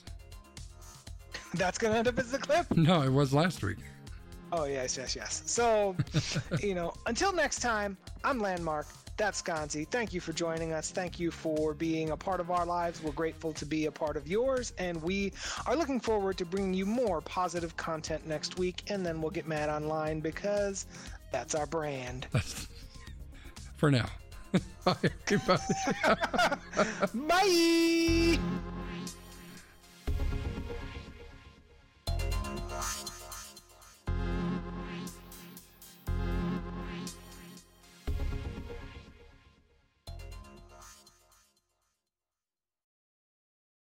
that's going to end up as the clip. No, it was last week. Oh, yes, yes, yes. So, you know, until next time, I'm Landmark. That's Sconzi. Thank you for joining us. Thank you for being a part of our lives. We're grateful to be a part of yours, and we are looking forward to bringing you more positive content next week. And then we'll get mad online because that's our brand. That's for now. Bye, everybody. Bye.